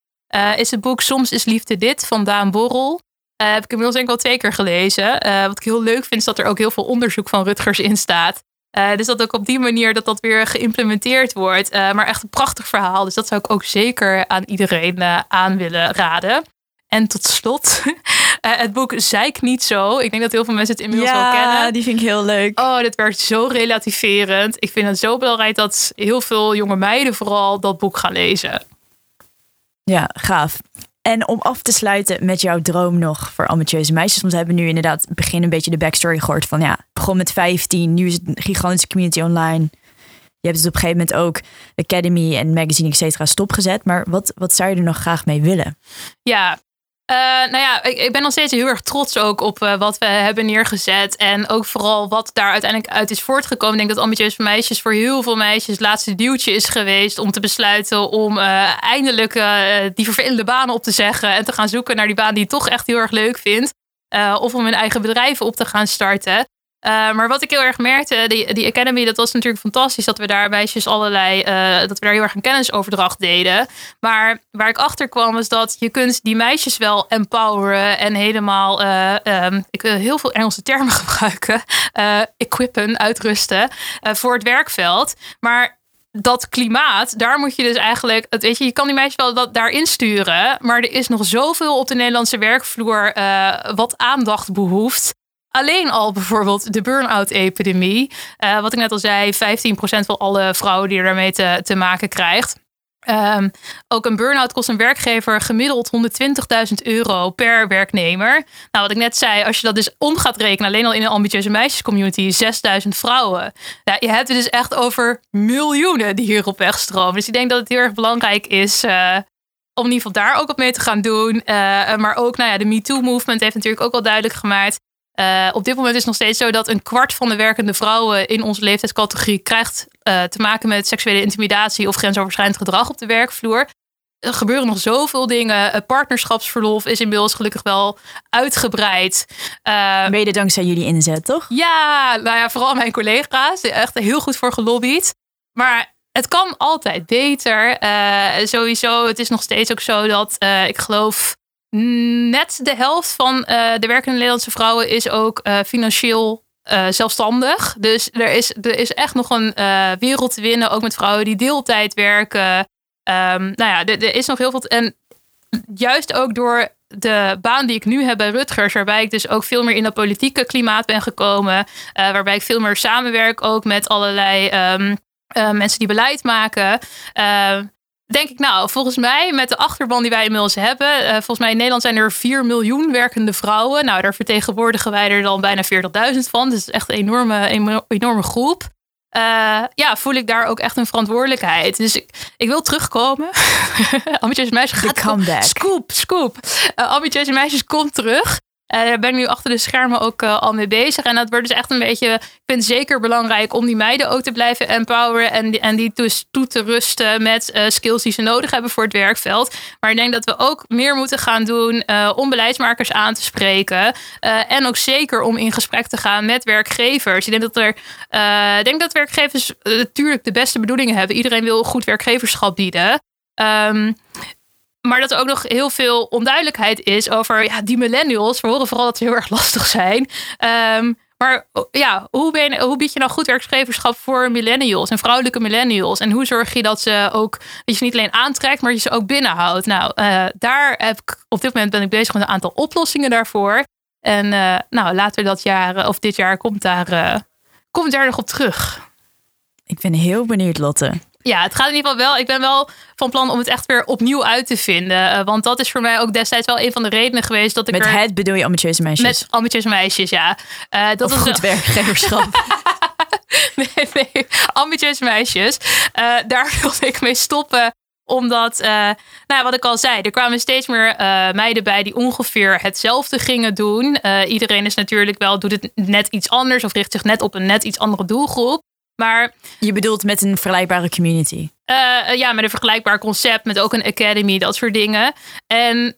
is het boek Soms is liefde dit van Daan Borrel. heb ik inmiddels denk ik al twee keer gelezen. wat ik heel leuk vind is dat er ook heel veel onderzoek van Rutgers in staat. Uh, dus dat ook op die manier dat dat weer geïmplementeerd wordt. Uh, maar echt een prachtig verhaal. Dus dat zou ik ook zeker aan iedereen uh, aan willen raden. En tot slot, het boek Zeik niet zo. Ik denk dat heel veel mensen het inmiddels ja, wel kennen. Ja, die vind ik heel leuk. Oh, dit werkt zo relativerend. Ik vind het zo belangrijk dat heel veel jonge meiden vooral dat boek gaan lezen. Ja, gaaf. En om af te sluiten met jouw droom nog voor ambitieuze meisjes. Want we hebben nu inderdaad begin een beetje de backstory gehoord van ja, begon met 15, nu is het een gigantische community online. Je hebt het op een gegeven moment ook Academy en magazine, et cetera, stopgezet. Maar wat, wat zou je er nog graag mee willen? Ja, uh, nou ja, ik, ik, ben nog steeds heel erg trots ook op uh, wat we hebben neergezet. En ook vooral wat daar uiteindelijk uit is voortgekomen. Ik denk dat ambitieuze meisjes voor heel veel meisjes het laatste duwtje is geweest om te besluiten om uh, eindelijk die vervelende banen op te zeggen. En te gaan zoeken naar die baan die je toch echt heel erg leuk vindt. of om hun eigen bedrijf op te gaan starten. Uh, maar wat ik heel erg merkte, die, die Academy, dat was natuurlijk fantastisch dat we daar meisjes allerlei, uh, dat we daar heel erg een kennisoverdracht deden. Maar waar ik achter kwam is dat je kunt die meisjes wel empoweren en helemaal, uh, um, ik wil heel veel Engelse termen gebruiken, equippen, uitrusten voor het werkveld. Maar dat klimaat, daar moet je dus eigenlijk, het, weet je, je kan die meisjes wel dat, daarin sturen, maar er is nog zoveel op de Nederlandse werkvloer wat aandacht behoeft alleen al bijvoorbeeld de burn-out-epidemie. Uh, wat ik net al zei, 15% van alle vrouwen die daarmee te, te maken krijgt. Um, ook een burn-out kost een werkgever gemiddeld 120.000 euro per werknemer. Nou, wat ik net zei, als je dat dus om gaat rekenen, alleen al in een ambitieuze meisjescommunity, 6000 vrouwen. Ja, je hebt het dus echt over miljoenen die hierop wegstromen. Dus ik denk dat het heel erg belangrijk is uh, om in ieder geval daar ook wat mee te gaan doen. Uh, maar ook, nou ja, de MeToo-movement heeft natuurlijk ook wel duidelijk gemaakt uh, op dit moment is het nog steeds zo dat een kwart van de werkende vrouwen in onze leeftijdscategorie krijgt uh, te maken met seksuele intimidatie of grensoverschrijdend gedrag op de werkvloer. Er gebeuren nog zoveel dingen. partnerschapsverlof is inmiddels gelukkig wel uitgebreid. Uh, Mede dankzij jullie inzet, toch? Ja, nou ja, vooral mijn collega's. Echt heel goed voor gelobbyd. Maar het kan altijd beter. sowieso, het is nog steeds ook zo dat ik geloof net de helft van uh, de werkende Nederlandse vrouwen is ook uh, financieel uh, zelfstandig. Dus er is, er is echt nog een wereld te winnen, ook met vrouwen die deeltijd werken. Um, nou ja, er, is nog heel veel. En juist ook door de baan die ik nu heb bij Rutgers, waarbij ik dus ook veel meer in dat politieke klimaat ben gekomen, waarbij ik veel meer samenwerk ook met allerlei um, mensen die beleid maken denk ik, nou, volgens mij met de achterban die wij inmiddels hebben, uh, volgens mij in Nederland zijn er 4 miljoen werkende vrouwen. Nou, daar vertegenwoordigen wij er dan bijna 40.000 van. Dus echt een enorme, enorme groep. eh, ja, voel ik daar ook echt een verantwoordelijkheid. Dus ik, ik wil terugkomen. ambitieuze meisjes gaat. Scoop, scoop. Uh, ambitieuze meisjes komt terug. Uh, daar ben ik nu achter de schermen ook uh, al mee bezig. En dat wordt dus echt een beetje. Ik vind het zeker belangrijk om die meiden ook te blijven empoweren. En, die, en die dus toe te rusten met uh, skills die ze nodig hebben voor het werkveld. Maar ik denk dat we ook meer moeten gaan doen om beleidsmakers aan te spreken. en ook zeker om in gesprek te gaan met werkgevers. Ik denk dat, er, ik denk dat werkgevers natuurlijk de beste bedoelingen hebben. Iedereen wil goed werkgeverschap bieden. Um, maar dat er ook nog heel veel onduidelijkheid is over ja, die millennials. We horen vooral dat ze heel erg lastig zijn. Um, maar ja, hoe, ben je, hoe bied je nou goed werkgeverschap voor millennials en vrouwelijke millennials? En hoe zorg je dat ze ook, dat je niet alleen aantrekt, maar je ze ook binnenhoudt? Nou, uh, daar heb ik, op dit moment ben ik bezig met een aantal oplossingen daarvoor. En uh, nou, later dat jaar, of dit jaar, komt daar, uh, komt daar nog op terug. Ik ben heel benieuwd, Lotte. Ja, het gaat in ieder geval wel. Ik ben wel van plan om het echt weer opnieuw uit te vinden. Uh, want dat is voor mij ook destijds wel een van de redenen geweest dat ik. Met er, het bedoel je ambitieuze meisjes? Met ambitieuze meisjes, ja. Uh, dat of is goed wel... werkgeverschap. nee, nee, ambitieuze meisjes. Uh, daar wilde ik mee stoppen omdat, nou, wat ik al zei, er kwamen steeds meer meiden bij die ongeveer hetzelfde gingen doen. iedereen is natuurlijk wel, doet het net iets anders of richt zich net op een net iets andere doelgroep. Maar, je bedoelt met een vergelijkbare community? Uh, ja, met een vergelijkbaar concept, met ook een academy, dat soort dingen. En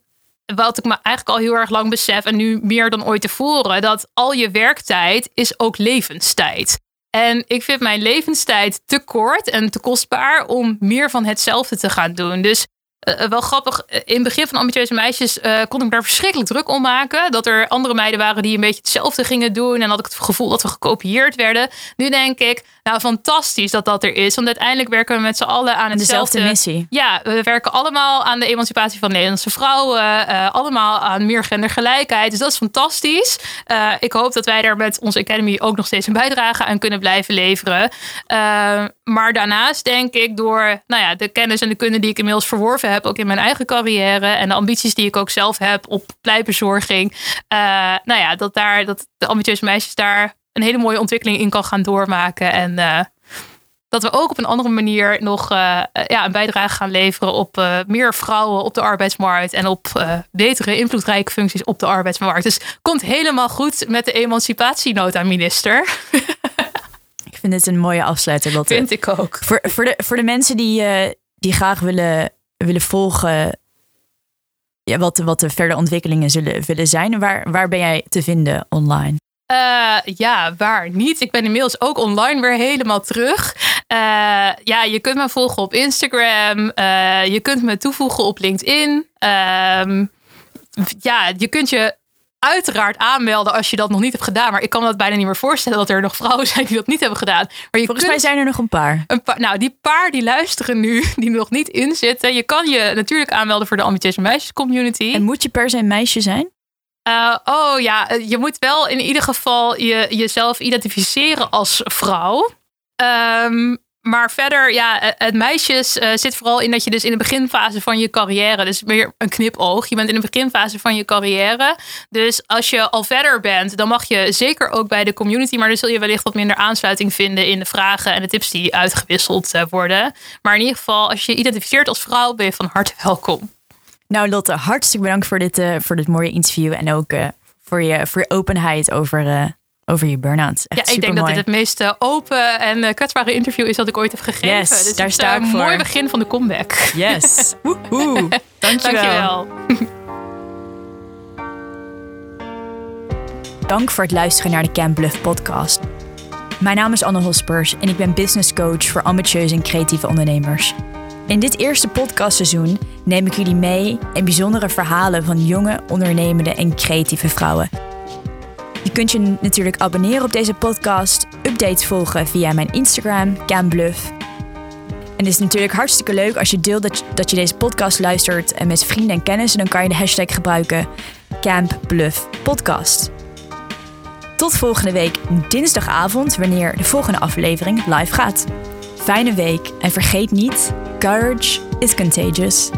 wat ik me eigenlijk al heel erg lang besef, en nu meer dan ooit tevoren, dat al je werktijd is ook levenstijd. En ik vind mijn levenstijd te kort en te kostbaar om meer van hetzelfde te gaan doen. Dus uh, wel grappig, in het begin van Ambitieuze Meisjes uh, kon ik daar verschrikkelijk druk om maken. Dat er andere meiden waren die een beetje hetzelfde gingen doen. En had ik het gevoel dat we gekopieerd werden. Nu denk ik, nou fantastisch dat dat er is. Want uiteindelijk werken we met z'n allen aan hetzelfde. Dezelfde missie. Ja, we werken allemaal aan de emancipatie van Nederlandse vrouwen. Uh, allemaal aan meer gendergelijkheid. Dus dat is fantastisch. ik hoop dat wij daar met onze Academy ook nog steeds een bijdrage aan kunnen blijven leveren. maar daarnaast denk ik door nou ja, de kennis en de kunde die ik inmiddels verworven heb heb, ook in mijn eigen carrière en de ambities die ik ook zelf heb op pleitbezorging. Uh, nou ja, dat, daar, dat de ambitieuze meisjes daar een hele mooie ontwikkeling in kan gaan doormaken. En uh, dat we ook op een andere manier nog uh, ja, een bijdrage gaan leveren op meer vrouwen op de arbeidsmarkt en op betere invloedrijke functies op de arbeidsmarkt. Dus komt helemaal goed met de emancipatienota, minister. Ik vind het een mooie afsluiter, Lotte. Vind ik ook. Voor, voor, de, voor de mensen die, die graag willen willen volgen ja, wat, wat de verdere ontwikkelingen zullen willen zijn. Waar, waar ben jij te vinden online? Uh, ja, waar niet? Ik ben inmiddels ook online weer helemaal terug. Uh, ja, je kunt me volgen op Instagram. Uh, je kunt me toevoegen op LinkedIn. Ehm, ja, je kunt je uiteraard aanmelden als je dat nog niet hebt gedaan. Maar ik kan me dat bijna niet meer voorstellen dat er nog vrouwen zijn die dat niet hebben gedaan. Maar je Volgens mij zijn er nog een paar. een paar. Nou, die paar die luisteren nu, die nog niet inzitten. Je kan je natuurlijk aanmelden voor de ambitieuze meisjes community. En moet je per se een meisje zijn? Uh, oh ja, je moet wel in ieder geval je, jezelf identificeren als vrouw. Um, maar verder, ja, eh, het meisjes uh, zit vooral in dat je dus in de beginfase van je carrière, dus meer een knipoog, je bent in de beginfase van je carrière. Dus als je al verder bent, dan mag je zeker ook bij de community, maar dan zul je wellicht wat minder aansluiting vinden in de vragen en de tips die uitgewisseld uh, worden. Maar in ieder geval, als je je identificeert als vrouw, ben je van harte welkom. Nou Lotte, hartstikke bedankt voor dit, voor dit mooie interview en ook voor, je, voor je openheid over over je burn-out. Ja, ik denk dat dit het meest eh, open en uh, kwetsbare interview is dat ik ooit heb gegeven. Yes, dus daar sta ik een voor. mooi begin van de comeback. Yes. Woehoe. Dankjewel. Dankjewel. Dank voor het luisteren naar de Camp Bluff podcast. Mijn naam is Anne Hospers en ik ben business coach voor ambitieuze en creatieve ondernemers. In dit eerste podcastseizoen neem ik jullie mee in bijzondere verhalen van jonge, ondernemende en creatieve vrouwen je kunt je natuurlijk abonneren op deze podcast, updates volgen via mijn Instagram, CamBluff. En het is natuurlijk hartstikke leuk als je deelt dat je, deze podcast luistert en met vrienden en kennissen. Dan kan je de hashtag gebruiken CampBluffPodcast. Tot volgende week dinsdagavond wanneer de volgende aflevering live gaat. Fijne week en vergeet niet, courage is contagious.